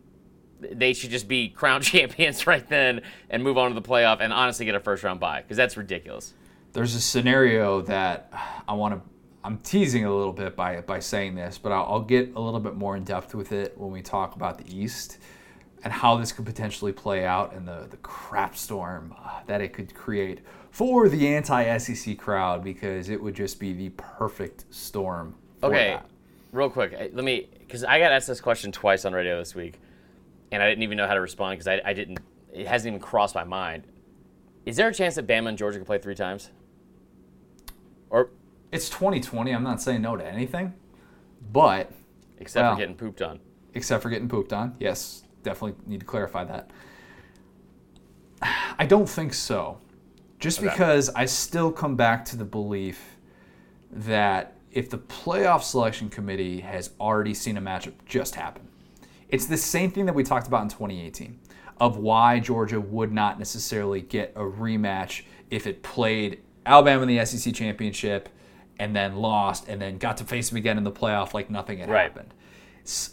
they should just be crown champions right then and move on to the playoff and honestly get a first round bye because that's ridiculous. There's a scenario that I want to. I'm teasing a little bit by by saying this, but I'll, I'll get a little bit more in depth with it when we talk about the East and how this could potentially play out and the the crap storm uh, that it could create for the anti-SEC crowd because it would just be the perfect storm. For Okay, that. real quick, let me because I got asked this question twice on radio this week, and I didn't even know how to respond because I, I didn't. It hasn't even crossed my mind. Is there a chance that Bama and Georgia could play three times? It's 2020. I'm not saying no to anything, but except Well. for getting pooped on. except for getting pooped on. Yes, definitely need to clarify that. I don't think so. Just Okay. because I still come back to the belief that if the playoff selection committee has already seen a matchup just happen, it's the same thing that we talked about in 2018 of why Georgia would not necessarily get a rematch if it played Alabama in the SEC championship and then lost and then got to face him again in the playoff like nothing had Right. happened.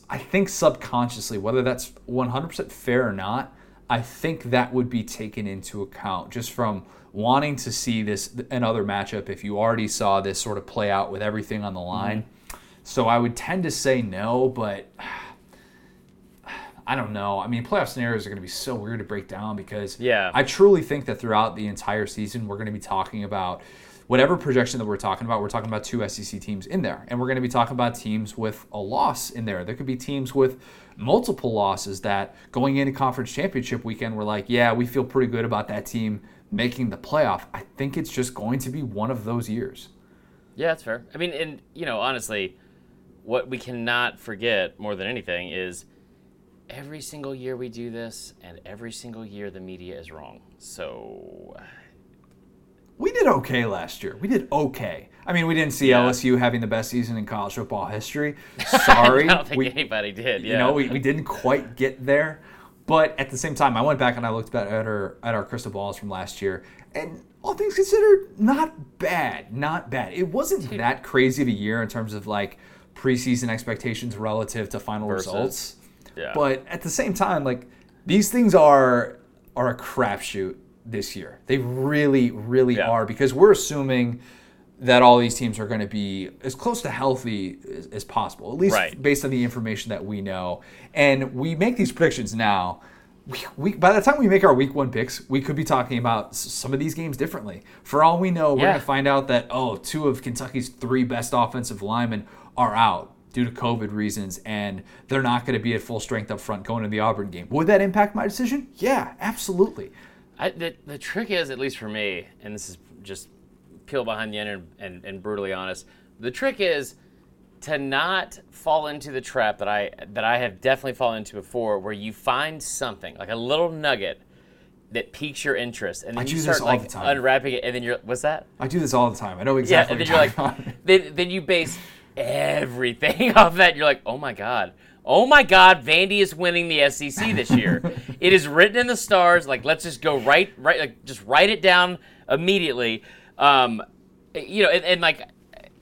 I think subconsciously, whether that's 100% fair or not, I think that would be taken into account just from wanting to see this another matchup if you already saw this sort of play out with everything on the mm-hmm. line. So I would tend to say no, but I don't know. I mean, playoff scenarios are going to be so weird to break down because Yeah. I truly think that throughout the entire season, we're going to be talking about whatever projection that we're talking about. We're talking about two SEC teams in there, and we're going to be talking about teams with a loss in there. There could be teams with multiple losses that going into conference championship weekend, we're like, yeah, we feel pretty good about that team making the playoff. I think it's just going to be one of those years. Yeah, that's fair. I mean, and you know, honestly, what we cannot forget more than anything is every single year we do this, and every single year the media is wrong. So We did okay last year. We did okay. I mean, we didn't see Yeah. LSU having the best season in college football history. Sorry. I don't think we, anybody did. Yeah, You know, we, we didn't quite get there. But at the same time, I went back and I looked at our at our crystal balls from last year, and all things considered, not bad, not bad. It wasn't that crazy of a year in terms of like preseason expectations relative to final Versus- results. Yeah. But at the same time, like these things are are a crapshoot this year. They really, really Yeah. are because we're assuming that all these teams are going to be as close to healthy as, as possible, at least Right. based on the information that we know. And we make these predictions now. We, we, by the time we make our week one picks, we could be talking about s- some of these games differently. For all we know, we're Yeah. going to find out that, oh, two of Kentucky's three best offensive linemen are out due to COVID reasons, and they're not going to be at full strength up front going to the Auburn game. Would that impact my decision? Yeah, absolutely. I, the, the trick is, at least for me, and this is just peel behind the end and, and brutally honest, The trick is to not fall into the trap that I that I have definitely fallen into before, where you find something like a little nugget that piques your interest, and then I you start like the time. unwrapping it, and then you're what's that? I do this all the time. I know exactly. Yeah, and then you're like, then, then you base everything off that. You're like, oh my god, oh my god, Vandy is winning the SEC this year. it is written in the stars. Like, let's just go right, right, like just write it down immediately. Um, you know, and, and like,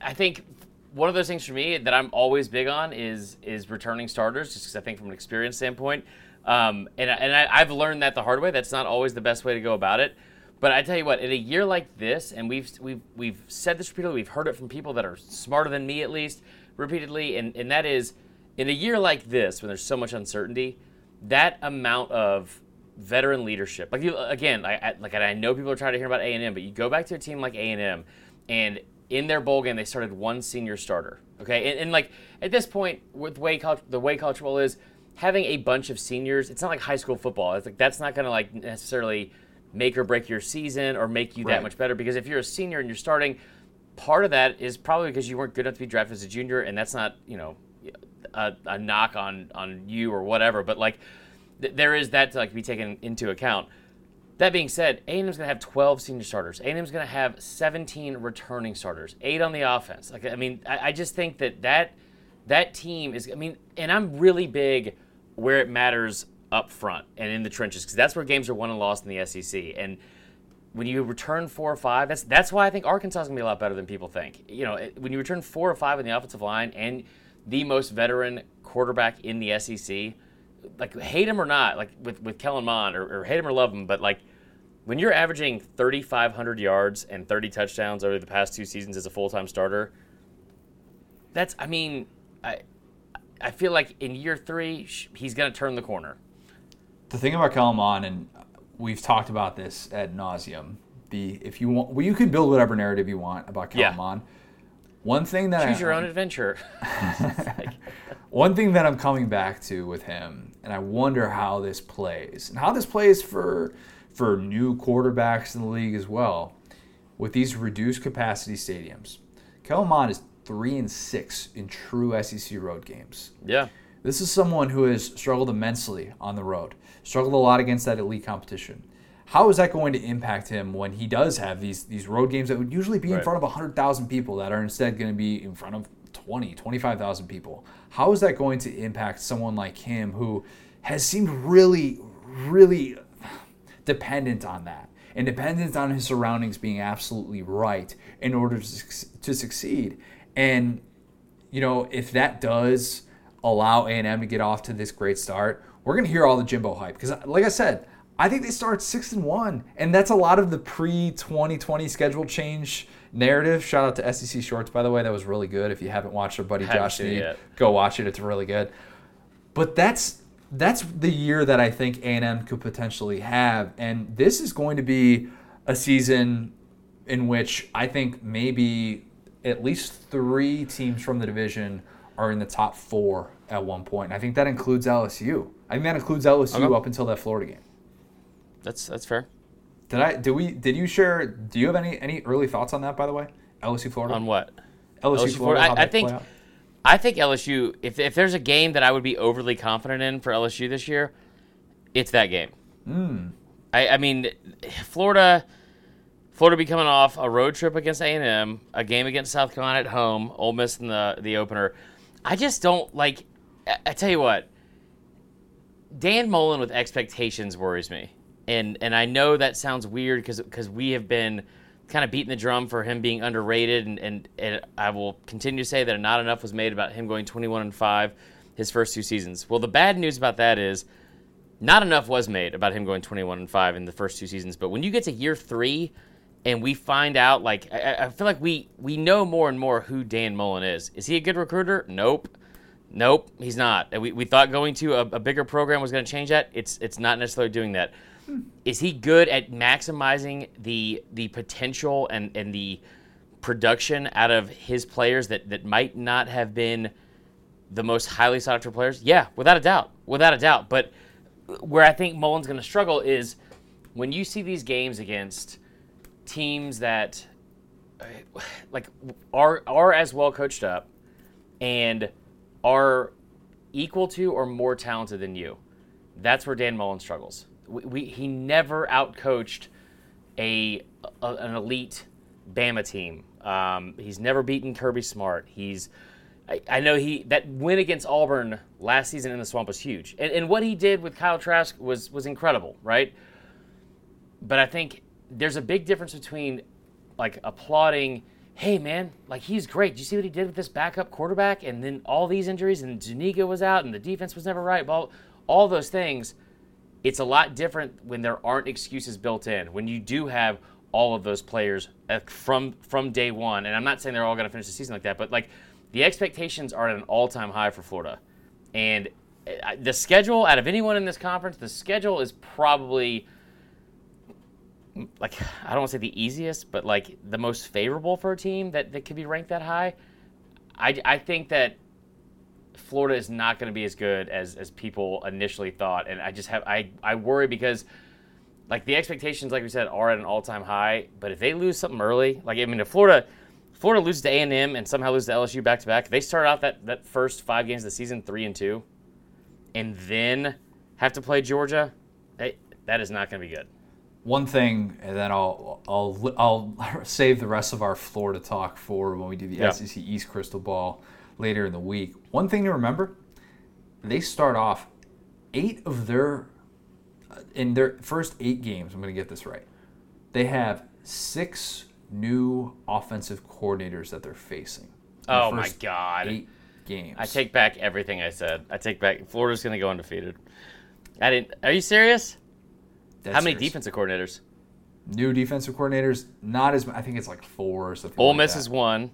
I think one of those things for me that I'm always big on is is returning starters, just because I think from an experience standpoint. Um, and and I, I've learned that the hard way. That's not always the best way to go about it. But I tell you what, in a year like this, and we've we've we've said this repeatedly, we've heard it from people that are smarter than me at least repeatedly, and and that is, in a year like this when there's so much uncertainty, that amount of veteran leadership, like you again, I, I like I know people are trying to hear about A and M, but you go back to a team like A and M, and in their bowl game they started one senior starter. Okay, and, and like at this point with the way college, the way college football is, having a bunch of seniors, it's not like high school football. It's like that's not going to like necessarily make or break your season or make you Right. that much better because if you're a senior and you're starting, part of that is probably because you weren't good enough to be drafted as a junior, and that's not you know a, a knock on on you or whatever. But like th- there is that to like be taken into account. That being said, A&M's going to have 12 senior starters. A&M's going to have 17 returning starters, eight on the offense. Like I mean, I, I just think that that that team is. I mean, and I'm really big where it matters up front and in the trenches because that's where games are won and lost in the SEC. And when you return four or five, that's that's why I think Arkansas is gonna be a lot better than people think. You know, when you return four or five in the offensive line and the most veteran quarterback in the SEC, like hate him or not, like with with Kellen Mond or, or hate him or love him, but like when you're averaging 3,500 yards and 30 touchdowns over the past two seasons as a full time starter, that's I mean, I I feel like in year three he's gonna turn the corner. the thing about Kellen Mond, and we've talked about this ad nauseum. The if you want, well, you can build whatever narrative you want about Kellen Yeah. Mond. One thing that Choose I, your own adventure. One thing that I'm coming back to with him, and I wonder how this plays, and how this plays for for new quarterbacks in the league as well, with these reduced capacity stadiums. Kellen Mond is three and six in true SEC road games. yeah. This is someone who has struggled immensely on the road, struggled a lot against that elite competition. How is that going to impact him when he does have these these road games that would usually be in front of 100,000 people that are instead going to be in front of 20, 25,000 people? How is that going to impact someone like him who has seemed really, really dependent on that and dependent on his surroundings being absolutely right in order to, to succeed? And you know, if that does allow A&M to get off to this great start, we're going to hear all the Jimbo hype because like I said, I think they start 6 and 1 and that's a lot of the pre-2020 schedule change narrative. Shout out to SEC Shorts by the way, that was really good. If you haven't watched our buddy Haven't Josh seen it Sneed, yet. go watch it. It's really good. But that's that's the year that I think A&M could potentially have and this is going to be a season in which I think maybe at least three teams from the division are in the top four at one point. And I think that includes LSU. I think that includes LSU Okay. up until that Florida game. That's that's fair. Did I? Did we? Did you share? Do you have any any early thoughts on that? By the way, LSU Florida. On what? LSU, LSU Florida. Florida, I- I think- I think LSU. If if there's a game that I would be overly confident in for LSU this year, it's that game. Hmm. I, I mean, Florida. Florida be coming off a road trip against A and M, a game against South Carolina at home, Ole Miss in the the opener. I just don't like. I, I tell you what, Dan Mullen with expectations worries me, and and I know that sounds weird because because we have been kind of beating the drum for him being underrated, and, and and I will continue to say that not enough was made about him going 21 and five his first two seasons. Well, the bad news about that is not enough was made about him going 21 and 5 in the first two seasons but when you get to year three and we find out like I, I feel like we we know more and more who dan mullen is. Is he a good recruiter? Nope. Nope he's not. We, we thought going to a, a bigger program was going to change that. It's it's not necessarily doing that is he good at maximizing the the potential and and the production out of his players that that might not have been the most highly sought after players? Yeah, without a doubt, without a doubt. But where I think Mullen's going to struggle is when you see these games against teams that like are are as well coached up and are equal to or more talented than you. That's where Dan Mullen struggles. We, we he never outcoached a, a an elite Bama team. Um, he's never beaten Kirby Smart. He's I, I know he that win against Auburn last season in the swamp was huge, and, and what he did with Kyle Trask was was incredible, right? But I think there's a big difference between like applauding, hey man, like he's great. Do you see what he did with this backup quarterback? And then all these injuries, and Zuniga was out, and the defense was never right. All, all those things. It's a lot different when there aren't excuses built in. When you do have all of those players uh, from from day one, and I'm not saying they're all going to finish the season like that, but like the expectations are at an all-time high for Florida, and uh, the schedule out of anyone in this conference, the schedule is probably like I don't want to say the easiest, but like the most favorable for a team that, that could be ranked that high. I, I think that Florida is not going to be as good as, as people initially thought, and I just have I, I worry because like the expectations, like we said, are at an all time high. But if they lose something early, like I mean, if Florida Florida loses to A and M and somehow loses to LSU back to back, they start out that that first five games of the season three and two, and then have to play Georgia, they, that is not going to be good one thing, and then I'll I'll I'll save the rest of our Florida talk for when we do the yeah. SEC East crystal ball later in the week. One thing to remember: they start off eight of their uh, in their first eight games. I'm going to get this right. They have six new offensive coordinators that they're facing. Oh my god! Eight games. I take back everything I said. I take back. Florida's going to go undefeated. I didn't. Are you serious? That's How many serious. defensive coordinators? New defensive coordinators, not as I think it's like four or something. Ole Miss is one.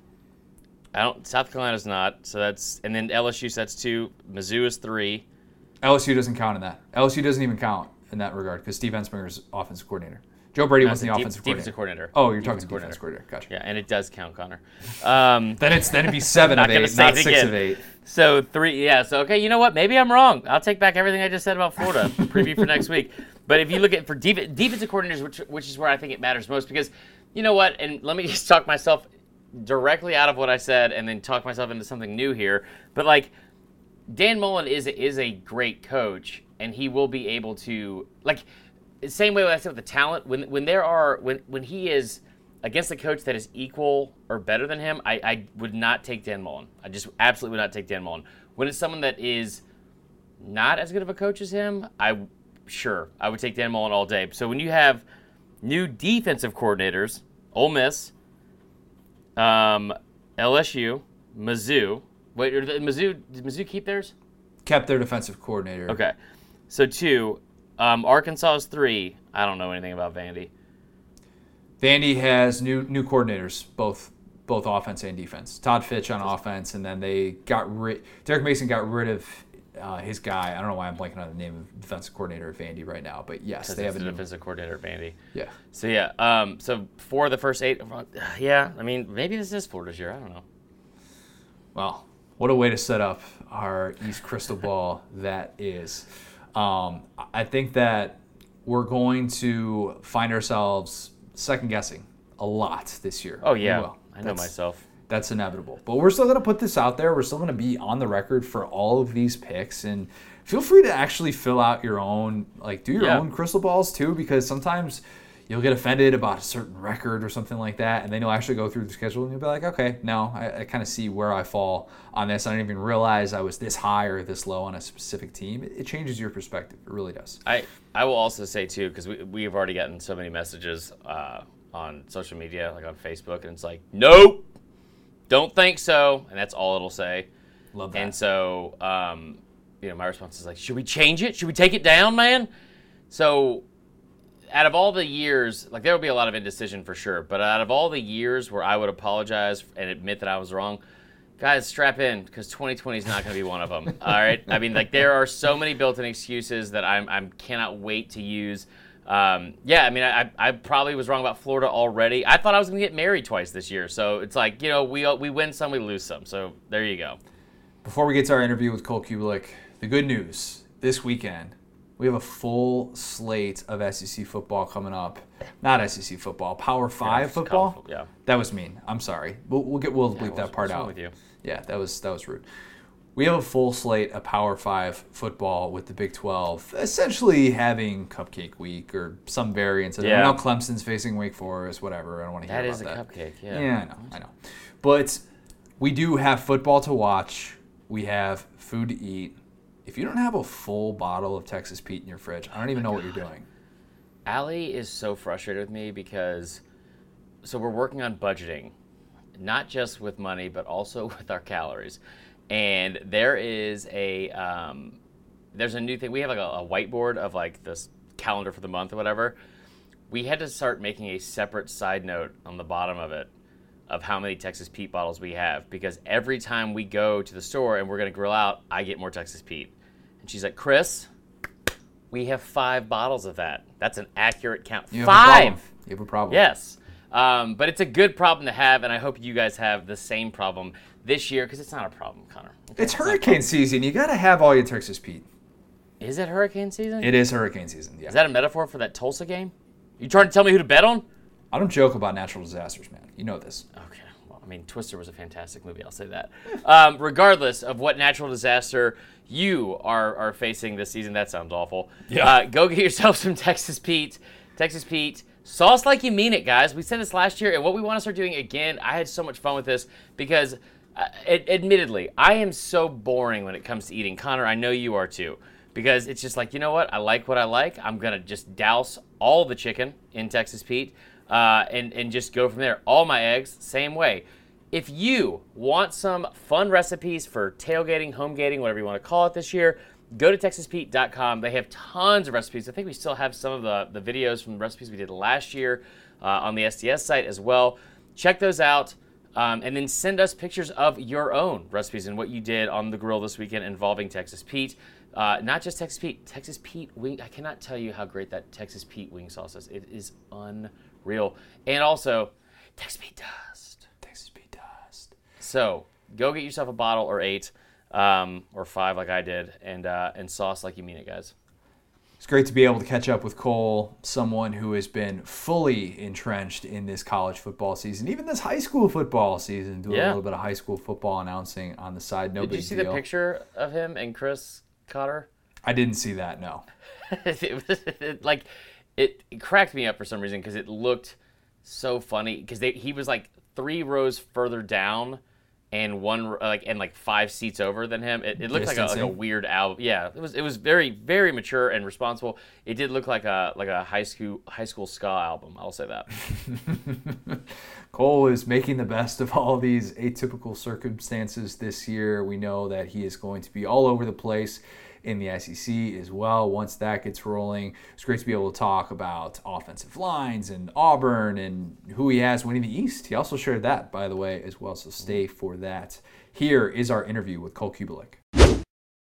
I don't. South Carolina's not. So that's and then LSU. So that's two. Mizzou is three. LSU doesn't count in that. LSU doesn't even count in that regard because Steve Ensminger's offensive coordinator. Joe Brady was the offensive coordinator. Defensive coordinator. Oh, you're talking defensive coordinator. Gotcha. Yeah, and it does count, Connor. Um, then it's then it'd be seven of eight, not six again. of eight. So three. Yeah. So okay. You know what? Maybe I'm wrong. I'll take back everything I just said about Florida. Preview for next week. But if you look at for def- defensive coordinators, which which is where I think it matters most, because you know what? And let me just talk myself directly out of what I said, and then talk myself into something new here. But like Dan Mullen is is a great coach, and he will be able to like same way I said with the talent. When when there are when when he is against a coach that is equal or better than him, I, I would not take Dan Mullen. I just absolutely would not take Dan Mullen. When it's someone that is not as good of a coach as him, I sure, I would take Dan Mullen all day. So when you have new defensive coordinators, Ole Miss, um, LSU, Mizzou. Wait, Mizzou did Mizzou keep theirs? Kept their defensive coordinator. Okay, so two. Um, Arkansas is three. I don't know anything about Vandy. Vandy has new new coordinators, both both offense and defense. Todd Fitch on offense, and then they got rid. Derek Mason got rid of uh, his guy. I don't know why I'm blanking on the name of defensive coordinator at Vandy right now, but yes, they have a new defensive coordinator at Vandy. Yeah. So yeah, um, so for the first eight, yeah, I mean maybe this is Florida's year. I don't know. Well, what a way to set up our East crystal ball that is. Um, I think that we're going to find ourselves second guessing a lot this year. Oh yeah, I know myself that's inevitable. But we're still going to put this out there. We're still going to be on the record for all of these picks. And feel free to actually fill out your own like do your yeah. own crystal balls too because sometimes you'll get offended about a certain record or something like that. And then you'll actually go through the schedule and you'll be like okay no i, I kind of see where i fall on this. I didn't even realize i was this high or this low on a specific team. It, it changes your perspective. It really does. I i will also say too because we, we've already gotten so many messages uh, on social media like on facebook and it's like nope don't think so, and that's all it'll say. Love that. And so, um, you know, my response is like, should we change it? Should we take it down, man? So, out of all the years, like there will be a lot of indecision for sure, but out of all the years where I would apologize and admit that I was wrong, guys, strap in because 2020 is not going to be one of them. all right, I mean, like there are so many built-in excuses that I'm I cannot wait to use. Um, yeah, I mean, I, I probably was wrong about Florida already. I thought I was going to get married twice this year. So it's like, you know, we, we win some, we lose some. So there you go. Before we get to our interview with Cole Cubelic, the good news this weekend, We have a full slate of SEC football coming up. Not SEC football, Power Five it's football. yeah. That was mean. I'm sorry. We'll, we'll get we'll bleep what's- that part out. with you? Yeah, that was that was rude. We have a full slate of Power Five football with the Big Twelve, essentially having Cupcake Week or some variants of it. I know Clemson's facing Wake Forest, whatever. I don't want to hear That about is a cupcake. Yeah. Yeah, I know, I know. But we do have football to watch. We have food to eat. If you don't have a full bottle of Texas Pete in your fridge, I don't oh even know what you're doing. Allie is so frustrated with me because so we're working on budgeting, not just with money, but also with our calories. And there is a um, there's a new thing. We have like a, a whiteboard of like this calendar for the month or whatever. We had to start making a separate side note on the bottom of it of how many Texas Pete bottles we have because every time we go to the store and we're gonna grill out, I get more Texas Pete. And she's like, Chris, we have five bottles of that. That's an accurate count. You have a problem. five. You have a problem. Yes. Um, but it's a good problem to have, and I hope you guys have the same problem this year because it's not a problem, Connor. Okay? It's a hurricane season. You got to have all your Texas Pete. Is it hurricane season? It is hurricane season. Yeah. Is that a metaphor for that Tulsa game? You trying to tell me who to bet on? I don't joke about natural disasters, man. You know this. Okay. Well, I mean, Twister was a fantastic movie. I'll say that. Um, regardless of what natural disaster you are are facing this season, that sounds awful. Yeah. Uh, go get yourself some Texas Pete. Texas Pete. Sauce like you mean it, guys. We said this last year, and what we want to start doing again. I had so much fun with this because, ad- admittedly, I am so boring when it comes to eating. Connor, I know you are too. Because it's just like, you know what? I like what I like. I'm going to just douse all the chicken in Texas Pete uh, and, and just go from there. All my eggs, same way. If you want some fun recipes for tailgating, homegating, whatever you want to call it this year, go to texaspete.com. They have tons of recipes. I think we still have some of the, the videos from the recipes we did last year uh, on the SDS site as well. Check those out. Um, and then send us pictures of your own recipes and what you did on the grill this weekend involving Texas Pete. Uh, not just Texas Pete, Texas Pete wing. I cannot tell you how great that Texas Pete wing sauce is. It is unreal. And also, Texas Pete dust. Texas Pete dust. So go get yourself a bottle or eight, um, or five like I did, and uh, and sauce like you mean it, guys. It's great to be able to catch up with Cole, someone who has been fully entrenched in this college football season, even this high school football season. Doing Yeah. a little bit of high school football announcing on the side. No Did you see deal. the picture of him and Chris Cotter? I didn't see that. No. it was it, like it, it cracked me up for some reason because it looked so funny because he was like three rows further down and one like and like five seats over than him. It, it looked like a, like a weird album. Yeah, it was it was very very mature and responsible. It did look like a like a high school high school ska album. I'll say that. Cole is making the best of all these atypical circumstances this year. We know that he is going to be all over the place in the SEC as well once that gets rolling. It's great to be able to talk about offensive lines and Auburn and who he has winning the East. He also shared that, by the way, as well, so stay for that. Here is our interview with Cole Cubelic.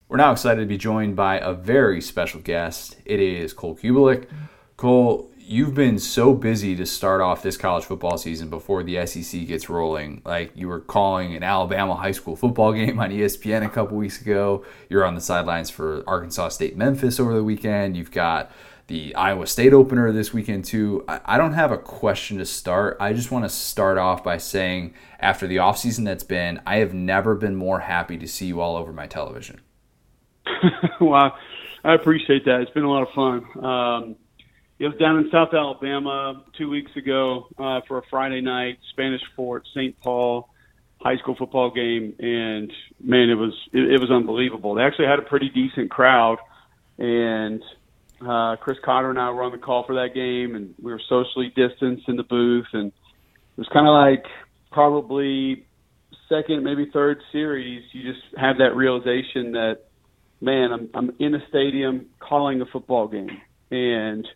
We're now excited to be joined by a very special guest. It is Cole Cubelic. Cole, you've been so busy to start off this college football season before the SEC gets rolling. Like you were calling an Alabama high school football game on ESPN a couple weeks ago. You're on the sidelines for Arkansas State Memphis over the weekend. You've got the Iowa State opener this weekend too. I don't have a question to start. I just want to start off by saying after the offseason that's been, I have never been more happy to see you all over my television. well, I appreciate that. It's been a lot of fun. Um, it was down in South Alabama two weeks ago uh, for a Friday night Spanish Fort St. Paul high school football game, and man, it was it, it was unbelievable. They actually had a pretty decent crowd, and uh, Chris Cotter and I were on the call for that game, and we were socially distanced in the booth, and it was kind of like probably second, maybe third series. You just have that realization that man, I'm I'm in a stadium calling a football game, and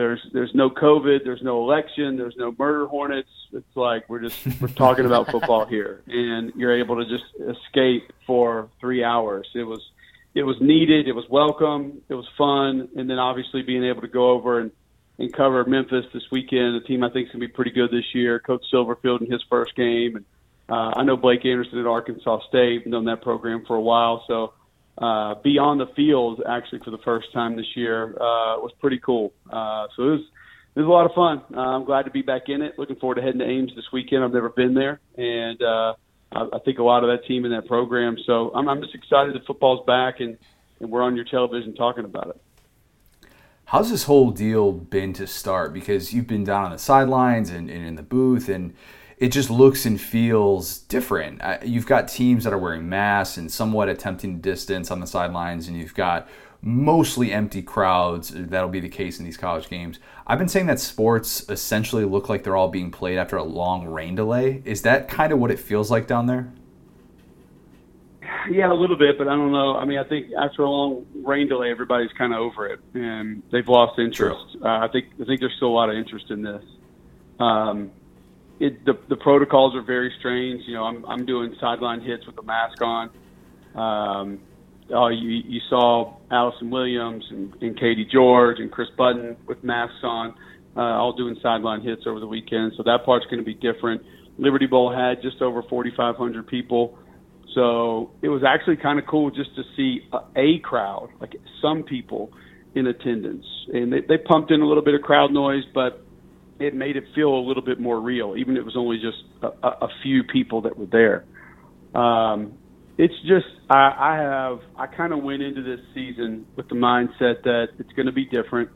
there's there's no COVID, there's no election, there's no murder hornets. It's like we're just we're talking about football here, and you're able to just escape for three hours. It was it was needed, it was welcome, it was fun, and then obviously being able to go over and and cover Memphis this weekend, a team I think is going to be pretty good this year. Coach Silverfield in his first game, and uh, I know Blake Anderson at Arkansas State, known that program for a while, so uh, be on the field actually for the first time this year uh, was pretty cool. Uh, so it was it was a lot of fun. Uh, I'm glad to be back in it. Looking forward to heading to Ames this weekend. I've never been there, and uh, I, I think a lot of that team in that program. So I'm, I'm just excited that football's back and, and we're on your television talking about it. How's this whole deal been to start? Because you've been down on the sidelines and, and in the booth, and it just looks and feels different. You've got teams that are wearing masks and somewhat attempting distance on the sidelines, and you've got mostly empty crowds. That'll be the case in these college games. I've been saying that sports essentially look like they're all being played after a long rain delay. Is that kind of what it feels like down there? Yeah, a little bit, but I don't know. I mean, I think after a long rain delay, everybody's kind of over it, and they've lost interest. Uh, I think I think there's still a lot of interest in this. Um, it, the the protocols are very strange. You know, I'm I'm doing sideline hits with a mask on. Um, uh, you, you saw Allison Williams and, and Katie George and Kris Budden with masks on, uh, all doing sideline hits over the weekend. So that part's going to be different. Liberty Bowl had just over 4,500 people. So it was actually kind of cool just to see a, a crowd, like some people in attendance. And they, they pumped in a little bit of crowd noise, but it made it feel a little bit more real, even if it was only just a, a few people that were there. Um, it's just I, I have I kind of went into this season with the mindset that it's going to be different.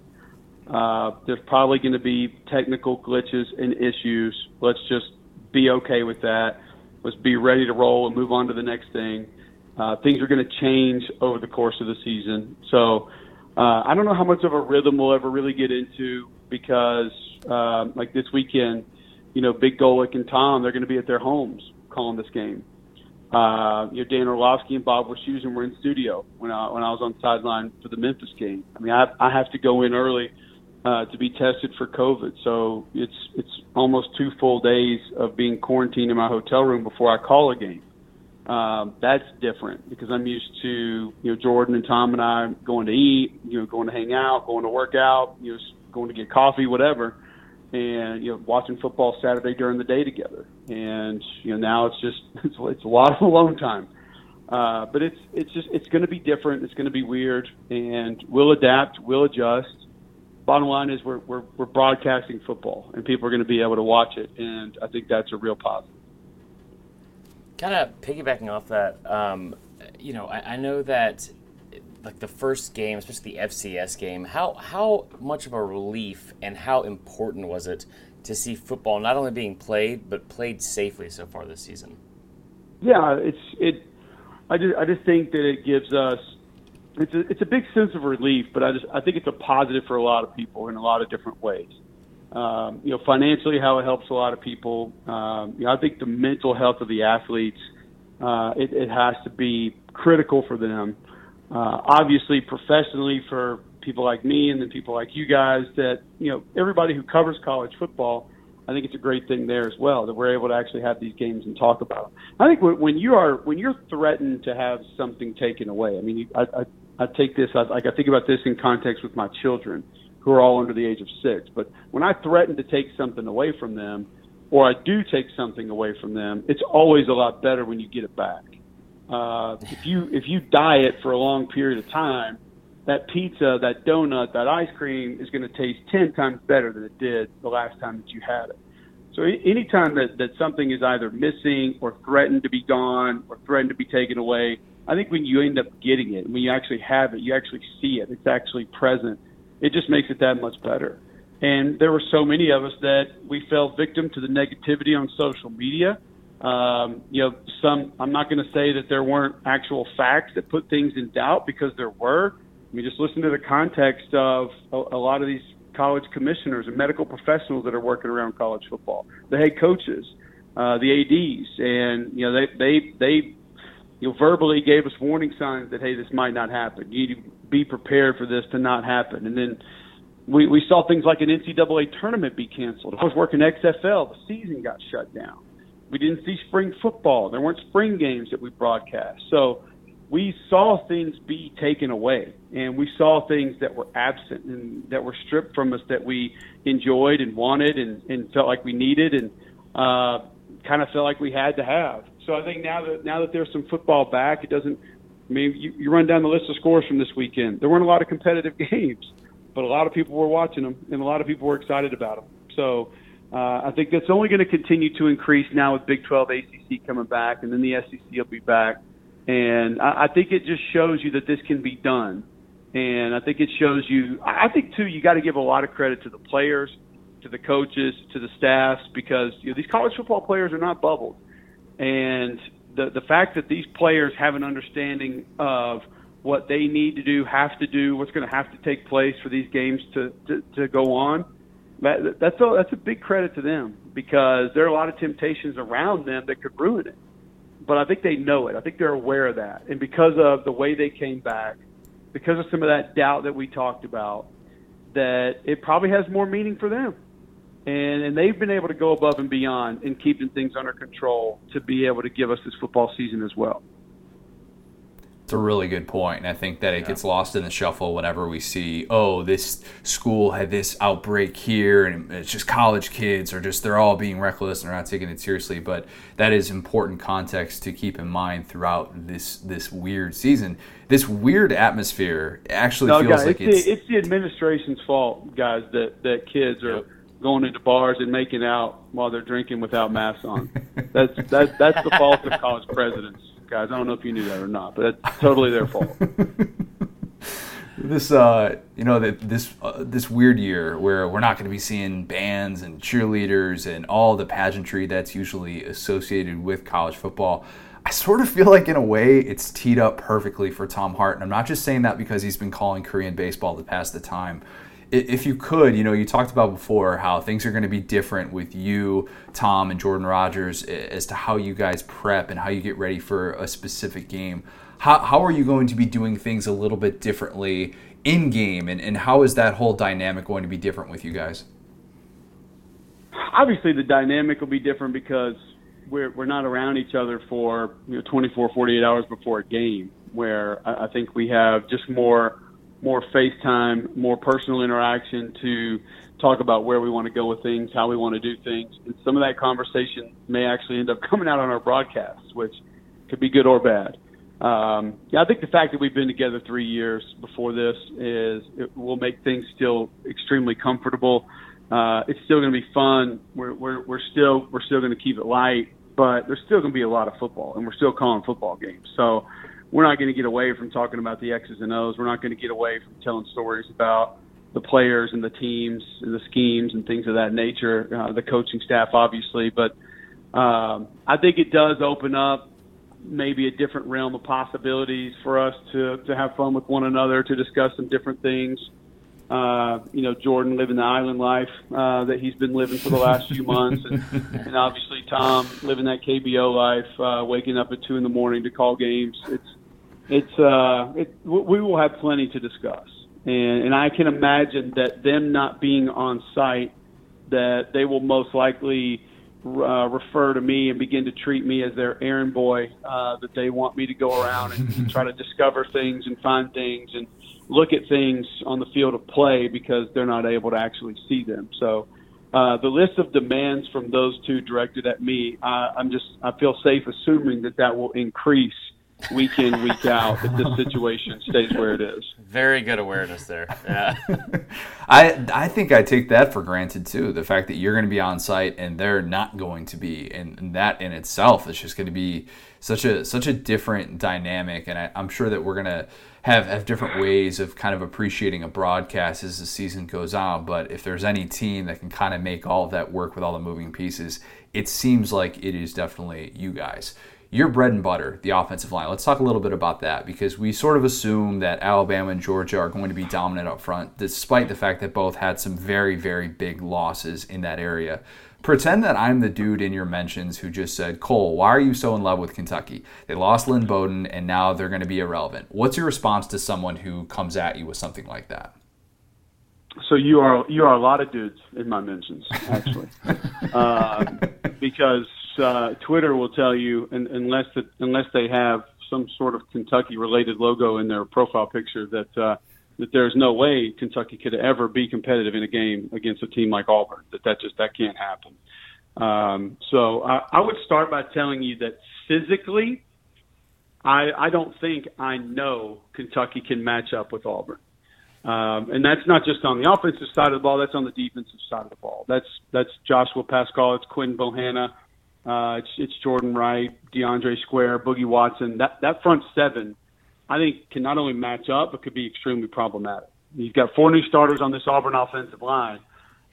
Uh, there's probably going to be technical glitches and issues. Let's just be okay with that. Let's be ready to roll and move on to the next thing. Uh, things are going to change over the course of the season. So uh, I don't know how much of a rhythm we'll ever really get into because, uh, like this weekend, you know, Big Golic and Tom, they're going to be at their homes calling this game. Uh, you know, Dan Orlovsky and Bob Wischusen were in studio when I when I was on sideline for the Memphis game. I mean, I I have to go in early uh, to be tested for COVID, so it's it's almost two full days of being quarantined in my hotel room before I call a game. Um, that's different because I'm used to you know Jordan and Tom and I going to eat, you know, going to hang out, going to work out, you know, going to get coffee, whatever and you know watching football Saturday during the day together. And you know now it's just it's, it's a lot of alone time. Uh, but it's it's just it's going to be different. It's going to be weird, and we'll adapt. We'll adjust. Bottom line is we're we're, we're broadcasting football, and people are going to be able to watch it, and I think that's a real positive. Kind of piggybacking off that, um, you know, I, I know that like the first game, especially the FCS game, how how much of a relief and how important was it to see football not only being played but played safely so far this season? Yeah, it's it. I just I just think that it gives us it's a it's a big sense of relief, but I just I think it's a positive for a lot of people in a lot of different ways. Um, you know, financially, how it helps a lot of people. Um, you know, I think the mental health of the athletes, uh, it, it has to be critical for them uh, Uh, obviously professionally for people like me and then people like you guys that you know everybody who covers college football I think it's a great thing there as well that we're able to actually have these games and talk about them. I think when you are when you're threatened to have something taken away, I mean, I I, I take this I, like I think about this in context with my children who are all under the age of six. But when I threaten to take something away from them, or I do take something away from them, it's always a lot better when you get it back. Uh, if you if you diet for a long period of time, that pizza, that donut, that ice cream is going to taste ten times better than it did the last time that you had it. So anytime that, that something is either missing or threatened to be gone or threatened to be taken away, I think when you end up getting it, when you actually have it, you actually see it, it's actually present, it just makes it that much better. And there were so many of us that we fell victim to the negativity on social media um, you know, some I'm not going to say that there weren't actual facts that put things in doubt because there were. I mean, just listen to the context of a, a lot of these college commissioners and medical professionals that are working around college football, the head coaches, uh, the ads, and you know they they they you know verbally gave us warning signs that hey this might not happen. You need to be prepared for this to not happen, and then. We, we saw things like an NCAA tournament be canceled. I was working XFL. The season got shut down we didn't see spring football. There weren't spring games that we broadcast. So we saw things be taken away and we saw things that were absent and that were stripped from us that we enjoyed and wanted and, and felt like we needed and uh, kind of felt like we had to have. So I think now that now that there's some football back, it doesn't I mean, you, you run down the list of scores from this weekend. There weren't a lot of competitive games, but a lot of people were watching them, and a lot of people were excited about them. So uh, I think that's only going to continue to increase now with Big 12, ACC coming back, and then the SEC will be back. And I, I think it just shows you that this can be done. And I think it shows you. I think too, you got to give a lot of credit to the players, to the coaches, to the staffs, because you know these college football players are not bubbled, and the the fact that these players have an understanding of what they need to do, have to do, what's going to have to take place for these games to to, to go on. That, that's a that's a big credit to them because there are a lot of temptations around them that could ruin it. But I think they know it. I think they're aware of that, and because of the way they came back, because of some of that doubt that we talked about, that it probably has more meaning for them and and they've been able to go above and beyond in keeping things under control to be able to give us this football season as well. It's a really good point, and I think that it yeah. gets lost in the shuffle whenever we see, oh, this school had this outbreak here, and it's just college kids, or just they're all being reckless and they're not taking it seriously. But that is important context to keep in mind throughout this this weird season. This weird atmosphere actually no, feels guys, like it's, it's, the, it's the administration's fault, guys. That that kids are. Yep going into bars and making out while they're drinking without masks on. that's that, that's the fault of college presidents, guys. I don't know if you knew that or not, but that's totally their fault. this uh you know that this uh, this weird year where we're not going to be seeing bands and cheerleaders and all the pageantry that's usually associated with college football I sort of feel like in a way it's teed up perfectly for Tom Hart and I'm not just saying that because he's been calling Korean baseball to pass the time if you could, you know, you talked about before how things are going to be different with you, Tom, and Jordan Rodgers as to how you guys prep and how you get ready for a specific game. How, how are you going to be doing things a little bit differently in game, and, and how is that whole dynamic going to be different with you guys? Obviously, the dynamic will be different because we're, we're not around each other for you know 24, 48 hours before a game, where I, I think we have just more more FaceTime, more personal interaction to talk about where we want to go with things, how we want to do things. And some of that conversation may actually end up coming out on our broadcasts, which could be good or bad. Um, yeah, I think the fact that we've been together three years before this is it will make things still extremely comfortable. Uh, it's still going to be fun. We're, we're, we're still we're still going to keep it light, but there's still going to be a lot of football, and we're still calling football games. So we're not going to get away from talking about the X's and O's. We're not going to get away from telling stories about the players and the teams and the schemes and things of that nature. Uh, the coaching staff, obviously, but um, I think it does open up maybe a different realm of possibilities for us to to have fun with one another, to discuss some different things. Uh, you know, Jordan living the island life uh, that he's been living for the last few months, and, and obviously Tom living that KBO life, uh, waking up at two in the morning to call games. It's it's uh, it, we will have plenty to discuss, and and I can imagine that them not being on site, that they will most likely uh, refer to me and begin to treat me as their errand boy. Uh, that they want me to go around and try to discover things and find things and look at things on the field of play because they're not able to actually see them. So. Uh, the list of demands from those two directed at me, uh, I'm just I feel safe assuming that that will increase week in, week out if this situation stays where it is. Very good awareness there. Yeah. I I think I take that for granted too. The fact that you're going to be on site and they're not going to be, and, and that in itself is just going to be such a such a different dynamic. And I, I'm sure that we're going to have have different ways of kind of appreciating a broadcast as the season goes on. But if there's any team that can kind of make all of that work with all the moving pieces, it seems like it is definitely you guys your bread and butter, the offensive line. Let's talk a little bit about that because we sort of assume that Alabama and Georgia are going to be dominant up front, despite the fact that both had some very, very big losses in that area. Pretend that I'm the dude in your mentions who just said, Cole, why are you so in love with Kentucky? They lost Lynn Bowden and now they're going to be irrelevant. What's your response to someone who comes at you with something like that? So you are you are a lot of dudes in my mentions, actually, uh, because uh, Twitter will tell you, and, unless the, unless they have some sort of Kentucky related logo in their profile picture, that uh, that there's no way Kentucky could ever be competitive in a game against a team like Auburn. That that just that can't happen. Um, so I, I would start by telling you that physically, I, I don't think I know Kentucky can match up with Auburn. Um, and that's not just on the offensive side of the ball. That's on the defensive side of the ball. That's that's Joshua Paschal. It's Quinn Bohanna. Uh, it's, it's Jordan Wright, DeAndre Square, Boogie Watson. That that front seven, I think, can not only match up but could be extremely problematic. You've got four new starters on this Auburn offensive line,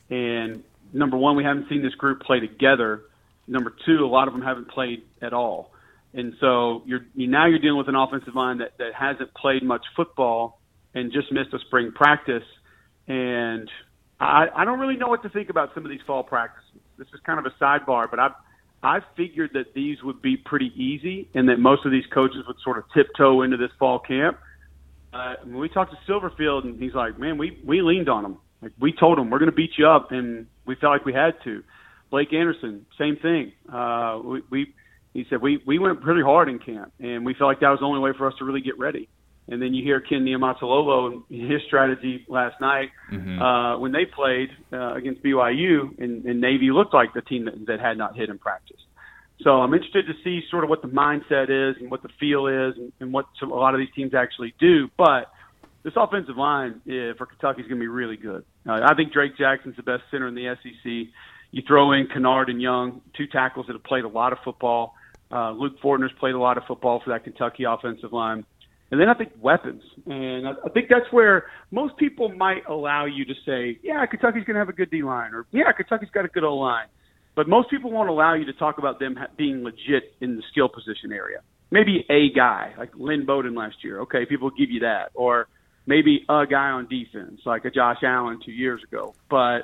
and number one, we haven't seen this group play together. Number two, a lot of them haven't played at all. And so you're you, now you're dealing with an offensive line that, that hasn't played much football and just missed a spring practice. And I, I don't really know what to think about some of these fall practices. This is kind of a sidebar, but I I figured that these would be pretty easy and that most of these coaches would sort of tiptoe into this fall camp. Uh, when we talked to Silverfield, and he's like, "Man, we we leaned on him. Like we told him we're going to beat you up, and we felt like we had to." Blake Anderson, same thing. Uh, we, we he said we we went pretty hard in camp, and we felt like that was the only way for us to really get ready. And then you hear Ken Niumatalolo and his strategy last night mm-hmm. uh, when they played uh, against BYU, and, and Navy looked like the team that, that had not hit in practice. So I'm interested to see sort of what the mindset is and what the feel is and, and what a lot of these teams actually do. But this offensive line uh, for Kentucky is going to be really good. Uh, I think Drake Jackson's the best center in the SEC. You throw in Kinnard and Young, two tackles that have played a lot of football. Uh, Luke Fortner's played a lot of football for that Kentucky offensive line. And then I think weapons. And I, I think that's where most people might allow you to say, yeah, Kentucky's going to have a good D line, or yeah, Kentucky's got a good O line. But most people won't allow you to talk about them being legit in the skill position area. Maybe a guy like Lynn Bowden last year. Okay, people give you that. Or maybe a guy on defense like a Josh Allen two years ago. But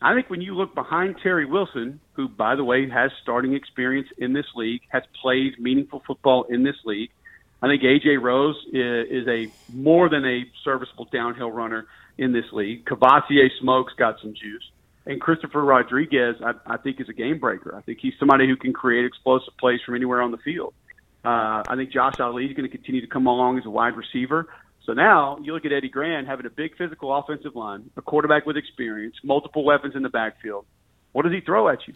I think when you look behind Terry Wilson, who, by the way, has starting experience in this league, has played meaningful football in this league, I think AJ Rose is, is a more than a serviceable downhill runner in this league. Kavosiey Smoke's got some juice. And Christopher Rodriguez, I, I think, is a game breaker. I think he's somebody who can create explosive plays from anywhere on the field. Uh, I think Josh Ali is going to continue to come along as a wide receiver. So now you look at Eddie Gran having a big physical offensive line, a quarterback with experience, multiple weapons in the backfield. What does he throw at you?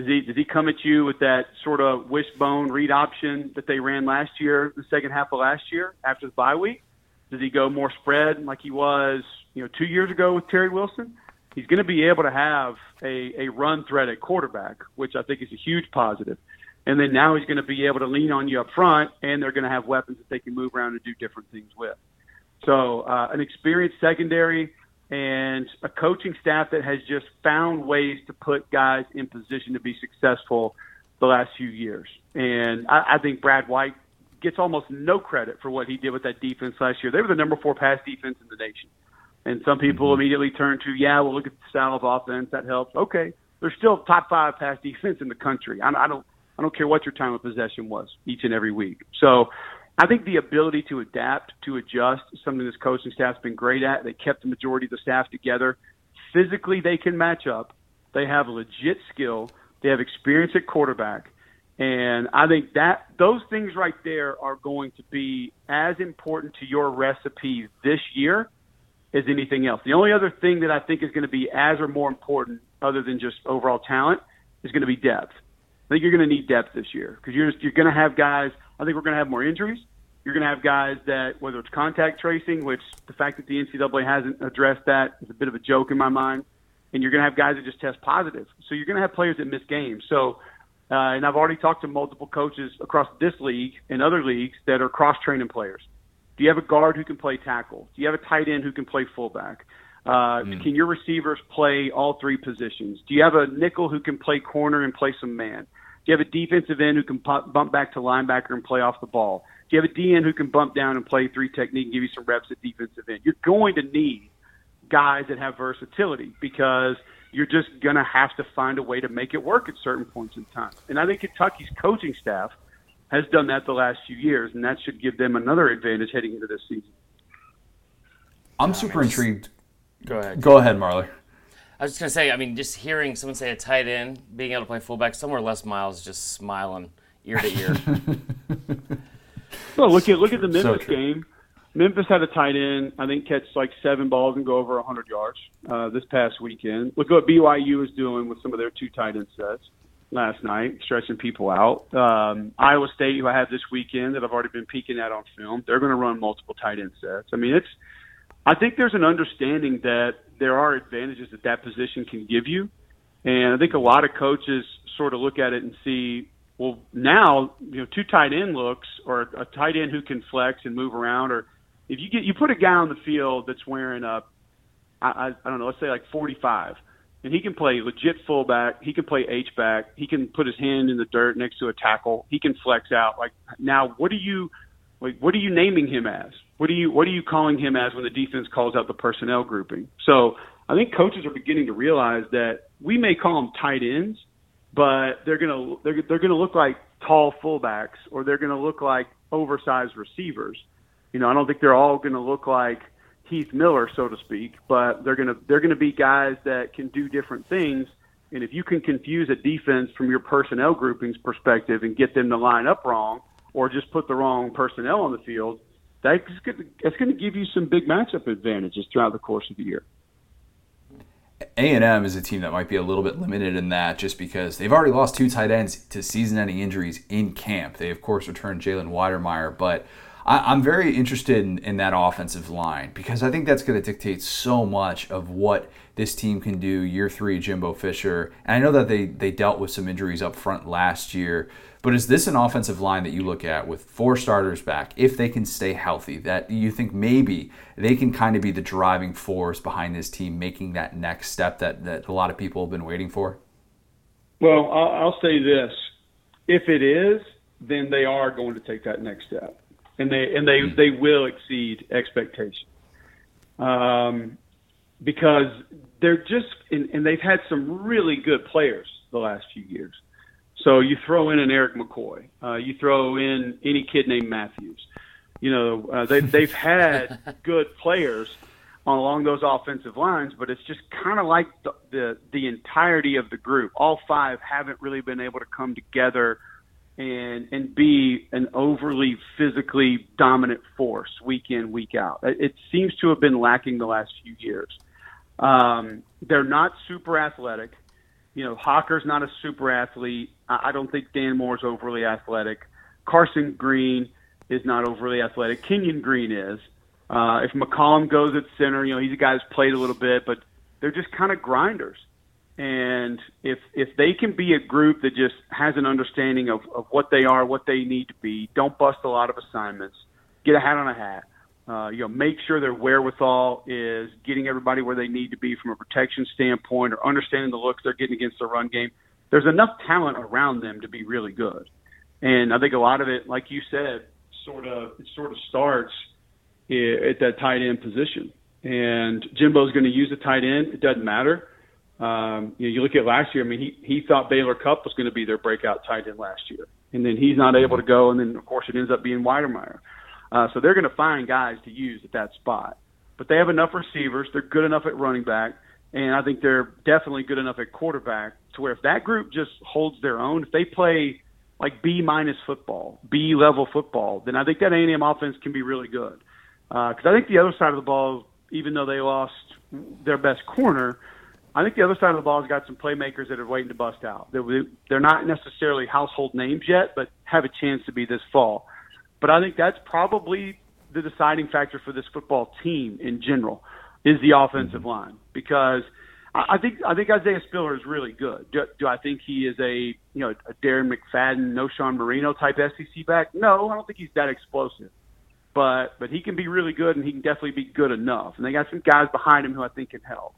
Does he does he come at you with that sort of wishbone read option that they ran last year, the second half of last year after the bye week? Does he go more spread like he was, you know, two years ago with Terry Wilson? He's going to be able to have a, a run threat at quarterback, which I think is a huge positive. And then now he's going to be able to lean on you up front, and they're going to have weapons that they can move around and do different things with. So uh, an experienced secondary and a coaching staff that has just found ways to put guys in position to be successful the last few years. And I, I think Brad White gets almost no credit for what he did with that defense last year. They were the number four pass defense in the nation. And some people mm-hmm. immediately turn to, yeah, well, look at the style of offense. That helps. Okay. They're still top five pass defense in the country. I, I don't, I don't care what your time of possession was each and every week. So I think the ability to adapt, to adjust, something this coaching staff's been great at. They kept the majority of the staff together. Physically, they can match up. They have legit skill. They have experience at quarterback. And I think that those things right there are going to be as important to your recipe this year as anything else. The only other thing that I think is going to be as or more important, other than just overall talent, is going to be depth. I think you're going to need depth this year because you're you're going to have guys. I think we're going to have more injuries. You're going to have guys that, whether it's contact tracing, which the fact that the NCAA hasn't addressed that is a bit of a joke in my mind, and you're going to have guys that just test positive. So you're going to have players that miss games. So, uh, and I've already talked to multiple coaches across this league and other leagues that are cross training players. Do you have a guard who can play tackle? Do you have a tight end who can play fullback? Uh, mm. Can your receivers play all three positions? Do you have a nickel who can play corner and play some man? Do you have a defensive end who can bump back to linebacker and play off the ball? Do you have a DN who can bump down and play three technique and give you some reps at defensive end? You're going to need guys that have versatility because you're just going to have to find a way to make it work at certain points in time. And I think Kentucky's coaching staff has done that the last few years, and that should give them another advantage heading into this season. I'm super intrigued. Go ahead. Go ahead, Marler. I was just gonna say, I mean, just hearing someone say a tight end, being able to play fullback, somewhere Les Miles just smiling ear to ear. well, look at look at the Memphis so game. Memphis had a tight end, I think, catch like seven balls and go over 100 yards uh, this past weekend. Look at what BYU is doing with some of their two tight end sets. last night, stretching people out. Um, Iowa State, who I have this weekend that I've already been peeking at on film, they're going to run multiple tight end sets. I mean, it's. I think there's an understanding that there are advantages that that position can give you, and I think a lot of coaches sort of look at it and see, well, now you know, two tight end looks or a tight end who can flex and move around, or if you get you put a guy on the field that's wearing a, I, I, I don't know, let's say like 45 and he can play legit fullback. He can play H back. He can put his hand in the dirt next to a tackle. He can flex out. Like now, what are you, like, what are you naming him as? What are you, what are you calling him as when the defense calls out the personnel grouping? So I think coaches are beginning to realize that we may call them tight ends, but they're gonna they're they're gonna look like tall fullbacks or they're gonna look like oversized receivers. You know, I don't think they're all gonna look like Heath Miller, so to speak, but they're gonna they're gonna be guys that can do different things. And if you can confuse a defense from your personnel groupings perspective and get them to line up wrong, or just put the wrong personnel on the field, that's going to give you some big matchup advantages throughout the course of the year. A&M is a team that might be a little bit limited in that just because they've already lost two tight ends to season-ending injuries in camp. They, of course, returned Jalen Wydermyer, but – I, am very interested in, in that offensive line because I think that's going to dictate so much of what this team can do year three, Jimbo Fisher. And I know that they, they dealt with some injuries up front last year, but is this an offensive line that you look at with four starters back, if they can stay healthy, that you think maybe they can kind of be the driving force behind this team making that next step that, that a lot of people have been waiting for? Well, I'll, I'll say this. If it is, then they are going to take that next step and they and they they will exceed expectations. Um, because they're just and, and they've had some really good players the last few years. So you throw in an Erik McCoy, uh, you throw in any kid named Matthews. You know uh, they they've had good players along those offensive lines, but it's just kind of like the, the the entirety of the group. All five haven't really been able to come together and and be an overly physically dominant force week in week out. It seems to have been lacking the last few years. Um, they're not super athletic. You know, Hocker's not a super athlete. I don't think Dan Moore's overly athletic. Carson Green is not overly athletic. Kenyon Green is. Uh, if McCollum goes at center, you know, he's a guy who's played a little bit, but they're just kind of grinders. And if if they can be a group that just has an understanding of, of what they are, what they need to be, don't bust a lot of assignments, get a hat on a hat. Uh, you know, make sure their wherewithal is getting everybody where they need to be from a protection standpoint, or understanding the looks they're getting against the run game. There's enough talent around them to be really good, and I think a lot of it, like you said, sort of it sort of starts at that tight end position. And Jimbo's going to use a tight end. It doesn't matter um, you, know, you look at last year. I mean, he he thought Baylor Cupp was going to be their breakout tight end last year, and then he's not able to go, and then of course it ends up being Wydermyer. Uh, so they're going to find guys to use at that spot. But they have enough receivers. They're good enough at running back, and I think they're definitely good enough at quarterback to where if that group just holds their own, if they play like B minus football, B level football, then I think that A&M offense can be really good. Because uh, I think the other side of the ball, even though they lost their best corner I think the other side of the ball has got some playmakers that are waiting to bust out. They're not necessarily household names yet, but have a chance to be this fall. But I think that's probably the deciding factor for this football team in general is the offensive mm-hmm. line because I think I think Isaiah Spiller is really good. Do, do I think he is a you know a Darren McFadden, Knowshon Moreno type SEC back? No, I don't think he's that explosive. But but he can be really good and he can definitely be good enough. And they got some guys behind him who I think can help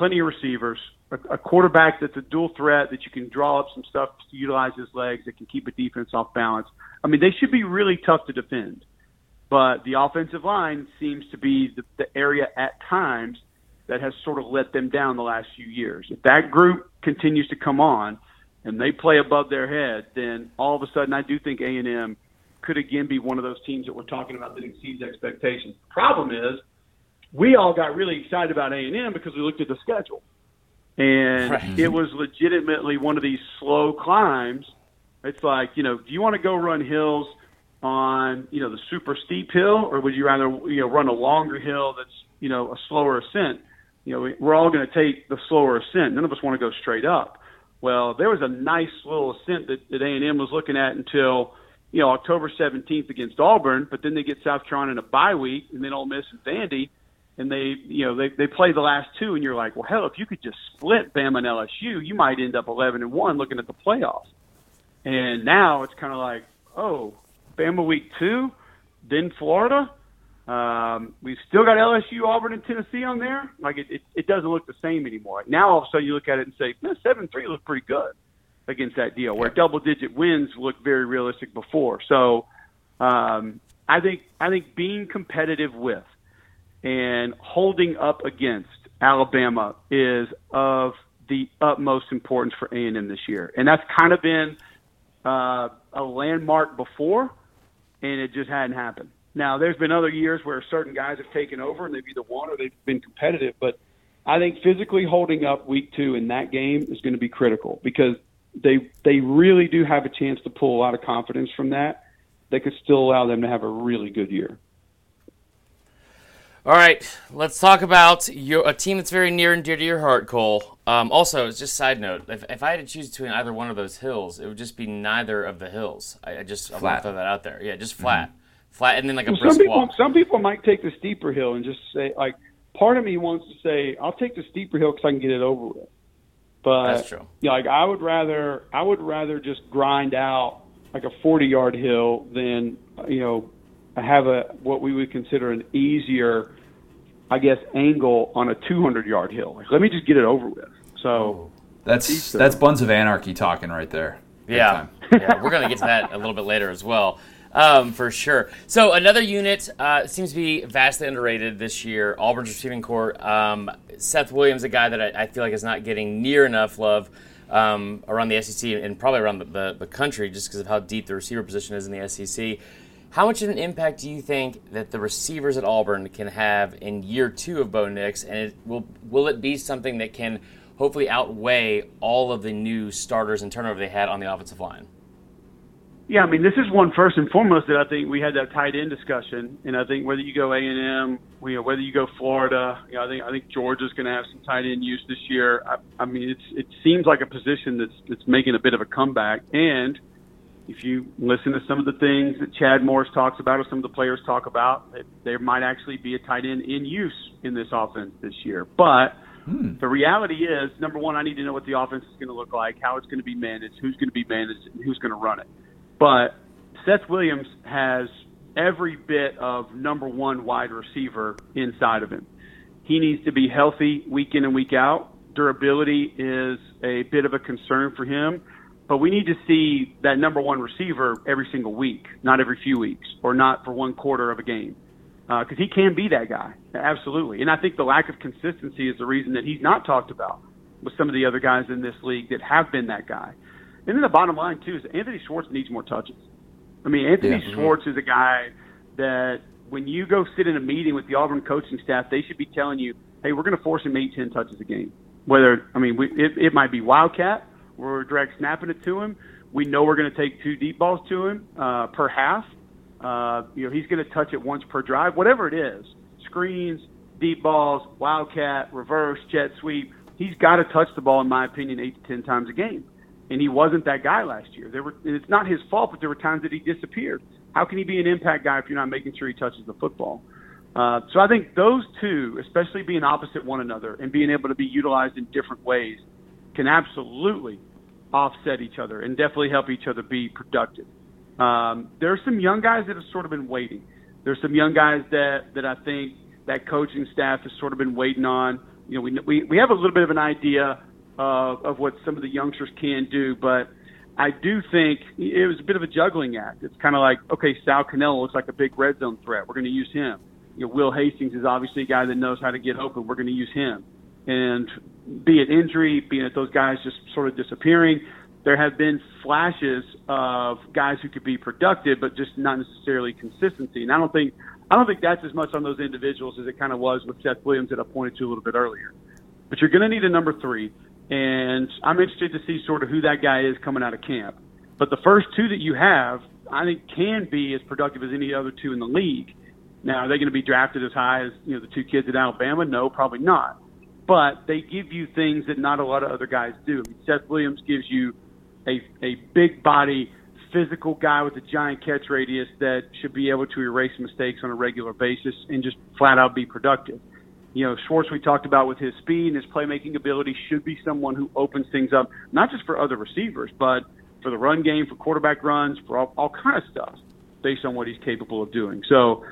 plenty of receivers, a, a quarterback that's a dual threat that you can draw up some stuff to utilize his legs that can keep a defense off balance. I mean, they should be really tough to defend. But the offensive line seems to be the, the area at times that has sort of let them down the last few years. If that group continues to come on and they play above their head, then all of a sudden I do think A&M could again be one of those teams that we're talking about that exceeds expectations. The problem is we all got really excited about A&M because we looked at the schedule. And right. Mm-hmm. it was legitimately one of these slow climbs. It's like, you know, do you want to go run hills on, you know, the super steep hill or would you rather, you know, run a longer hill that's, you know, a slower ascent? You know, we're all going to take the slower ascent. None of us want to go straight up. Well, there was a nice little ascent that, that A&M was looking at until you know October 17th against Auburn, but then they get South Carolina in a bye week, and then Ole Miss and Vandy, and they you know they they play the last two, and you're like, well, hell, if you could just split Bama and LSU, you might end up 11 and one looking at the playoffs. And now it's kind of like, oh, Bama week two, then Florida. Um, we've still got LSU, Auburn, and Tennessee on there. Like it, it, it doesn't look the same anymore. Now all of a sudden you look at it and say, seven three looked pretty good against that deal. Where double digit wins looked very realistic before. So um, I think I think being competitive with and holding up against Alabama is of the utmost importance for A&M this year, and that's kind of been uh, a landmark before, and it just hadn't happened. Now, there's been other years where certain guys have taken over and they've either won or they've been competitive, but I think physically holding up week two in that game is going to be critical because they they really do have a chance to pull a lot of confidence from that. They could still allow them to have a really good year. All right, let's talk about your, a team that's very near and dear to your heart, Cole. Um, also, it's just side note: if, if, I had to choose between either one of those hills, it would just be neither of the hills. I, I just flat. I want to throw that out there. Yeah, just flat, mm-hmm. flat, and then like a well, brisk some people, walk. Some people might take the steeper hill and just say, like, part of me wants to say, I'll take the steeper hill because I can get it over with. But that's true. Yeah, like I would rather, I would rather just grind out like a forty-yard hill than you know have a what we would consider an easier, I guess, angle on a 200 yard hill. Like, let me just get it over with. So that's that's Buns of Anarchy talking right there. Yeah, yeah, we're gonna get to that a little bit later as well. Um, for sure. So another unit uh, seems to be vastly underrated this year. Auburn's receiving corps. Um, Seth Williams, a guy that I, I, feel like is not getting near enough love um, around the SEC and probably around the, the, the country, just because of how deep the receiver position is in the SEC. How much of an impact do you think that the receivers at Auburn can have in year two of Bo Nix, and it, will will it be something that can hopefully outweigh all of the new starters and turnover they had on the offensive line? Yeah, I mean, this is one first and foremost that I think we had that tight end discussion, and I think whether you go A and M, you know, whether you go Florida, you know, I think I think Georgia's going to have some tight end use this year. I, I mean, it's it seems like a position that's that's making a bit of a comeback, and if you listen to some of the things that Chad Morris talks about or some of the players talk about, there might actually be a tight end in use in this offense this year. But hmm. the reality is, number one, I need to know what the offense is going to look like, how it's going to be managed, who's going to be managed, and who's going to run it. But Seth Williams has every bit of number one wide receiver inside of him. He needs to be healthy week in and week out. Durability is a bit of a concern for him but we need to see that number one receiver every single week, not every few weeks, or not for one quarter of a game, because uh, he can be that guy, absolutely. And I think the lack of consistency is the reason that he's not talked about with some of the other guys in this league that have been that guy. And then the bottom line too is Anthony Schwartz needs more touches. I mean, Anthony yeah. Schwartz is a guy that when you go sit in a meeting with the Auburn coaching staff, they should be telling you, "Hey, we're going to force him eight, ten touches a game." Whether I mean, we, it, it might be wildcat we're direct snapping it to him. We know we're going to take two deep balls to him uh, per half. Uh, you know, he's going to touch it once per drive, whatever it is. Screens, deep balls, wildcat, reverse, jet sweep. He's got to touch the ball, in my opinion, eight to ten times a game. And he wasn't that guy last year. There were, and it's not his fault, but there were times that he disappeared. How can he be an impact guy if you're not making sure he touches the football? Uh, so I think those two, especially being opposite one another and being able to be utilized in different ways, can absolutely offset each other and definitely help each other be productive. Um, there are some young guys that have sort of been waiting. There's some young guys that that I think that coaching staff has sort of been waiting on. You know, we we we have a little bit of an idea of of what some of the youngsters can do, but I do think it was a bit of a juggling act. It's kind of like, okay, Sal Cannella looks like a big red zone threat. We're going to use him. You know, Will Hastings is obviously a guy that knows how to get open. We're going to use him. And be it injury, be it those guys just sort of disappearing, there have been flashes of guys who could be productive, but just not necessarily consistency. And I don't think I don't think that's as much on those individuals as it kind of was with Seth Williams that I pointed to a little bit earlier. But you're going to need a number three, and I'm interested to see sort of who that guy is coming out of camp. But the first two that you have, I think, can be as productive as any other two in the league. Now, are they going to be drafted as high as you know the two kids at Alabama? No, probably not but they give you things that not a lot of other guys do. I mean, Seth Williams gives you a a big body, physical guy with a giant catch radius that should be able to erase mistakes on a regular basis and just flat out be productive. You know, Schwartz we talked about with his speed and his playmaking ability should be someone who opens things up not just for other receivers, but for the run game, for quarterback runs, for all, all kind of stuff based on what he's capable of doing. So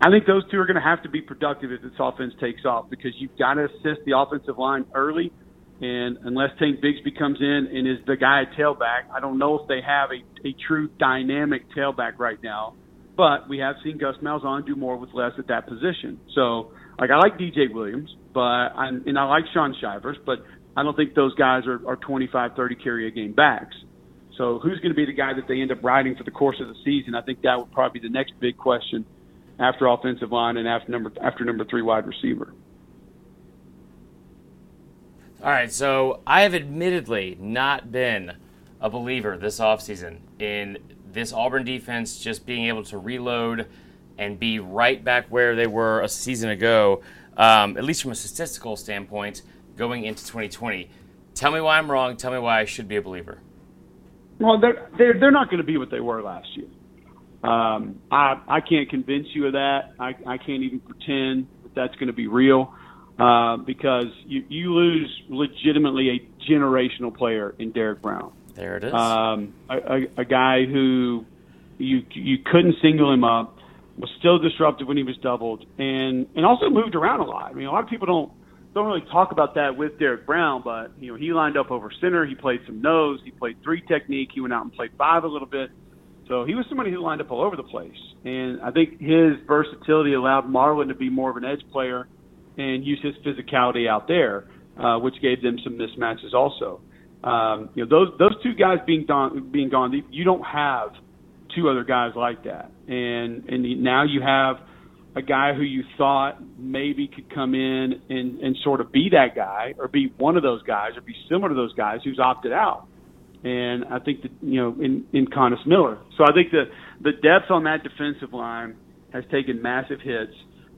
I think those two are going to have to be productive if this offense takes off because you've got to assist the offensive line early. And unless Tank Bigsby comes in and is the guy at tailback, I don't know if they have a, a true dynamic tailback right now. But we have seen Gus Malzahn do more with less at that position. So, like, I like DJ Williams, but I, and I like Shaun Shivers, but I don't think those guys are, are 25, 30 carry a game backs. So who's going to be the guy that they end up riding for the course of the season? I think that would probably be the next big question after offensive line and after number after number three wide receiver. All right, so I have admittedly not been a believer this offseason in this Auburn defense just being able to reload and be right back where they were a season ago, um, at least from a statistical standpoint, going into 2020. Tell me why I'm wrong. Tell me why I should be a believer. Well, they're they're, they're not going to be what they were last year. Um, I I can't convince you of that. I I can't even pretend that that's going to be real uh, because you you lose legitimately a generational player in Derrick Brown. There it is. Um, a, a, a guy who you you couldn't single him up was still disruptive when he was doubled and and also moved around a lot. I mean, a lot of people don't don't really talk about that with Derrick Brown, but you know he lined up over center. He played some nose. He played three technique. He went out and played five a little bit. So he was somebody who lined up all over the place. And I think his versatility allowed Marlon to be more of an edge player and use his physicality out there, uh, which gave them some mismatches also. Um, you know, those those two guys being gone, being gone, you don't have two other guys like that. And and now you have a guy who you thought maybe could come in and, and sort of be that guy or be one of those guys or be similar to those guys who's opted out and I think that you know in in Coynis Miller. So I think the the depth on that defensive line has taken massive hits.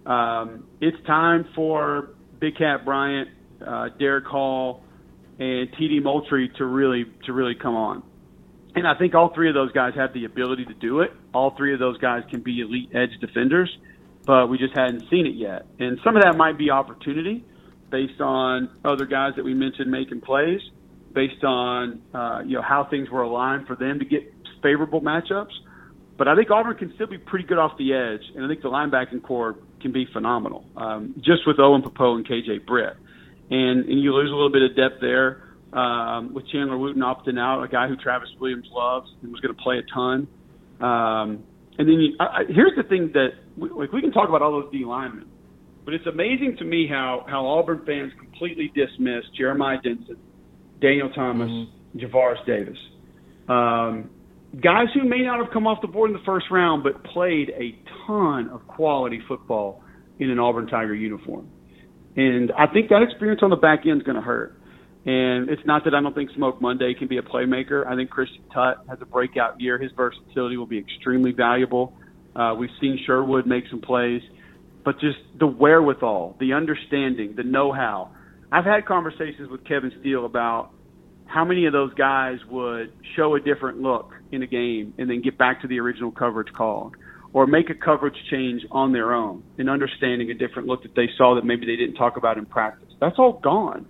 Um, it's time for Big Cat Bryant, uh, Derick Hall, and TD Moultrie to really to really come on. And I think all three of those guys have the ability to do it. All three of those guys can be elite edge defenders, but we just hadn't seen it yet. And some of that might be opportunity based on other guys that we mentioned making plays based on uh, you know how things were aligned for them to get favorable matchups. But I think Auburn can still be pretty good off the edge, and I think the linebacking corps can be phenomenal. Um, just with Owen Pappoe and KJ Britt, and and you lose a little bit of depth there um, with Chandler Wooten opting out, a guy who Travis Williams loves and was going to play a ton. Um, and then you, I, here's the thing that we, like we can talk about all those D linemen, but it's amazing to me how how Auburn fans completely dismiss Jeremiah Dinson Daniel Thomas, mm-hmm. Javaris Davis. Um, guys who may not have come off the board in the first round, but played a ton of quality football in an Auburn Tiger uniform. And I think that experience on the back end is going to hurt. And it's not that I don't think Smoke Monday can be a playmaker. I think Christian Tutt has a breakout year. His versatility will be extremely valuable. Uh, we've seen Sherwood make some plays, but just the wherewithal, the understanding, the know-how. I've had conversations with Kevin Steele about how many of those guys would show a different look in a game and then get back to the original coverage called or make a coverage change on their own and understanding a different look that they saw that maybe they didn't talk about in practice. That's all gone.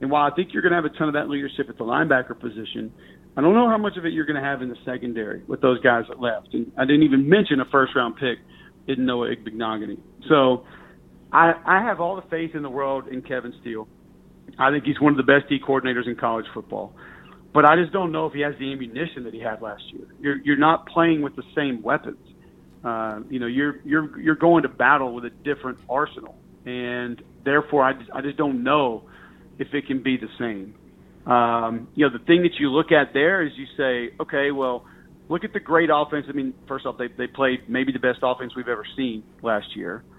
And while I think you're going to have a ton of that leadership at the linebacker position, I don't know how much of it you're going to have in the secondary with those guys that left. And I didn't even mention a first round pick in Noah Igbinoghene. So I, I have all the faith in the world in Kevin Steele. I think he's one of the best D coordinators in college football. But I just don't know if he has the ammunition that he had last year. You're you're not playing with the same weapons. Uh, you know, you're you're you're going to battle with a different arsenal, and therefore, I just, I just don't know if it can be the same. Um, you know, the thing that you look at there is you say, okay, well, look at the great offense. I mean, first off, they they played maybe the best offense we've ever seen last year. Uh,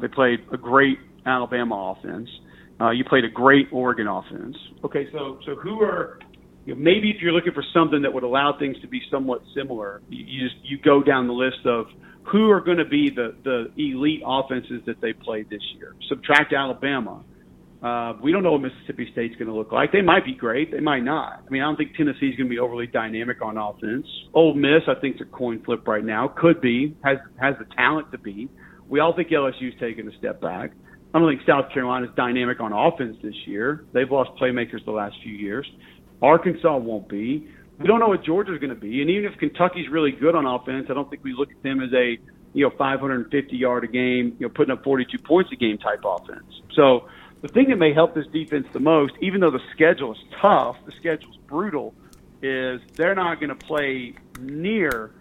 they played a great Alabama offense. Uh, you played a great Oregon offense. Okay, so so who are you know, maybe if you're looking for something that would allow things to be somewhat similar, you, you just you go down the list of who are going to be the the elite offenses that they played this year. Subtract Alabama, Uh, we don't know what Mississippi State's going to look like. They might be great. They might not. I mean, I don't think Tennessee's going to be overly dynamic on offense. Ole Miss, I think, is a coin flip right now. Could be. Has has the talent to be. We all think LSU's taking a step back. I don't think South Carolina's dynamic on offense this year. They've lost playmakers the last few years. Arkansas won't be. We don't know what Georgia's going to be. And even if Kentucky's really good on offense, I don't think we look at them as a you know 550 yard a game, you know, putting up 42 points a game type offense. So the thing that may help this defense the most, even though the schedule is tough, the schedule's brutal, is they're not going to play near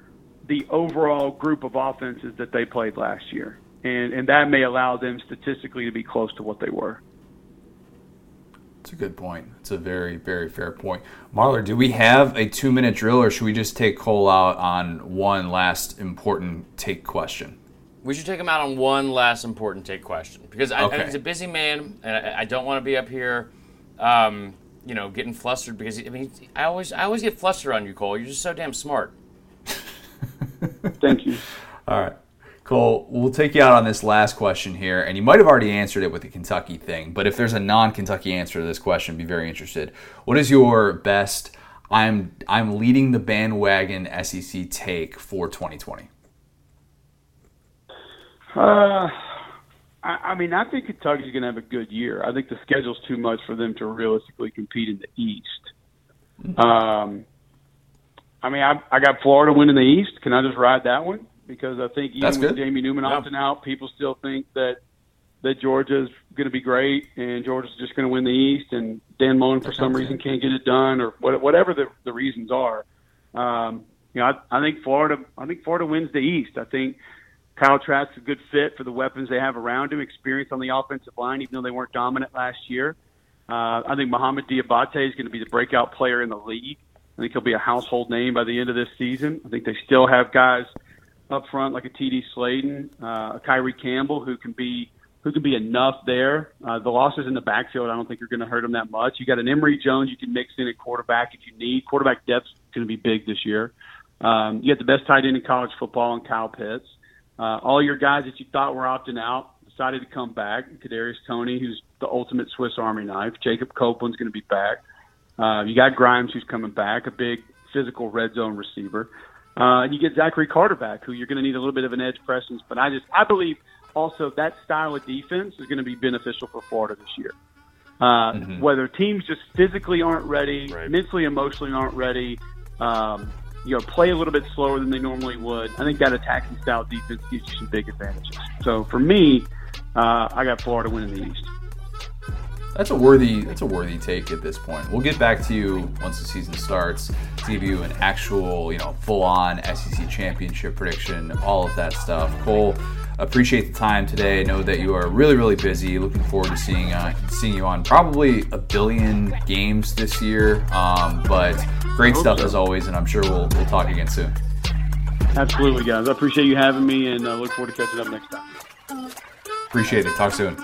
the overall group of offenses that they played last year. And, and that may allow them statistically to be close to what they were. It's a good point. It's a very, very fair point. Marler, do we have a two minute drill or should we just take Cole out on one last important take question? We should take him out on one last important take question because I, okay. he's a busy man, and I, I don't want to be up here, um, you know, getting flustered because I mean, I always I always get flustered on you, Cole. You're just so damn smart. Thank you. All right. Cole, we'll take you out on this last question here, and you might have already answered it with the Kentucky thing, but if there's a non-Kentucky answer to this question, I'd be very interested. What is your best I'm I'm leading the bandwagon SEC take for 2020? Uh, I, I mean, I think Kentucky's going to have a good year. I think the schedule's too much for them to realistically compete in the East. Mm-hmm. Um, I mean, I, I got Florida winning the East. Can I just ride that one? Because I think even That's with good. Jamie Newman yeah. opting out, people still think that that Georgia's going to be great and Georgia's just going to win the East, and Dan Mullen for some reason can't get it done, or whatever the the reasons are. Um, you know, I, I think Florida. I think Florida wins the East. I think Kyle Trask's a good fit for the weapons they have around him, experience on the offensive line, even though they weren't dominant last year. Uh, I think Mohamoud Diabate is going to be the breakout player in the league. I think he'll be a household name by the end of this season. I think they still have guys up front like a TD Slaton, uh, a Kyree Campbell who can be who can be enough there. Uh, the losses in the backfield, I don't think are going to hurt them that much. You got an Emory Jones you can mix in at quarterback if you need. Quarterback depth's going to be big this year. Um, you got the best tight end in college football in Kyle Pitts. Uh, all your guys that you thought were opting out decided to come back. Kadarius Toney, who's the ultimate Swiss Army knife. Jacob Copeland's going to be back. Uh, you got Grimes, who's coming back, a big physical red zone receiver. Uh, and you get Zachary Carter back, who you're going to need a little bit of an edge presence. But I just, I believe also that style of defense is going to be beneficial for Florida this year. Uh, mm-hmm. Whether teams just physically aren't ready, right. mentally, emotionally aren't ready, um, you know, play a little bit slower than they normally would. I think that attacking style defense gives you some big advantages. So for me, uh, I got Florida winning the East. That's a worthy that's a worthy take at this point. We'll get back to you once the season starts to give you an actual, you know, full on SEC championship prediction, all of that stuff. Cole, appreciate the time today. I know that you are really, really busy. Looking forward to seeing uh, seeing you on probably a billion games this year. Um, but great stuff so. as always, and I'm sure we'll we'll talk again soon. Absolutely, guys. I appreciate you having me, and uh, look forward to catching up next time. Appreciate it. Talk soon.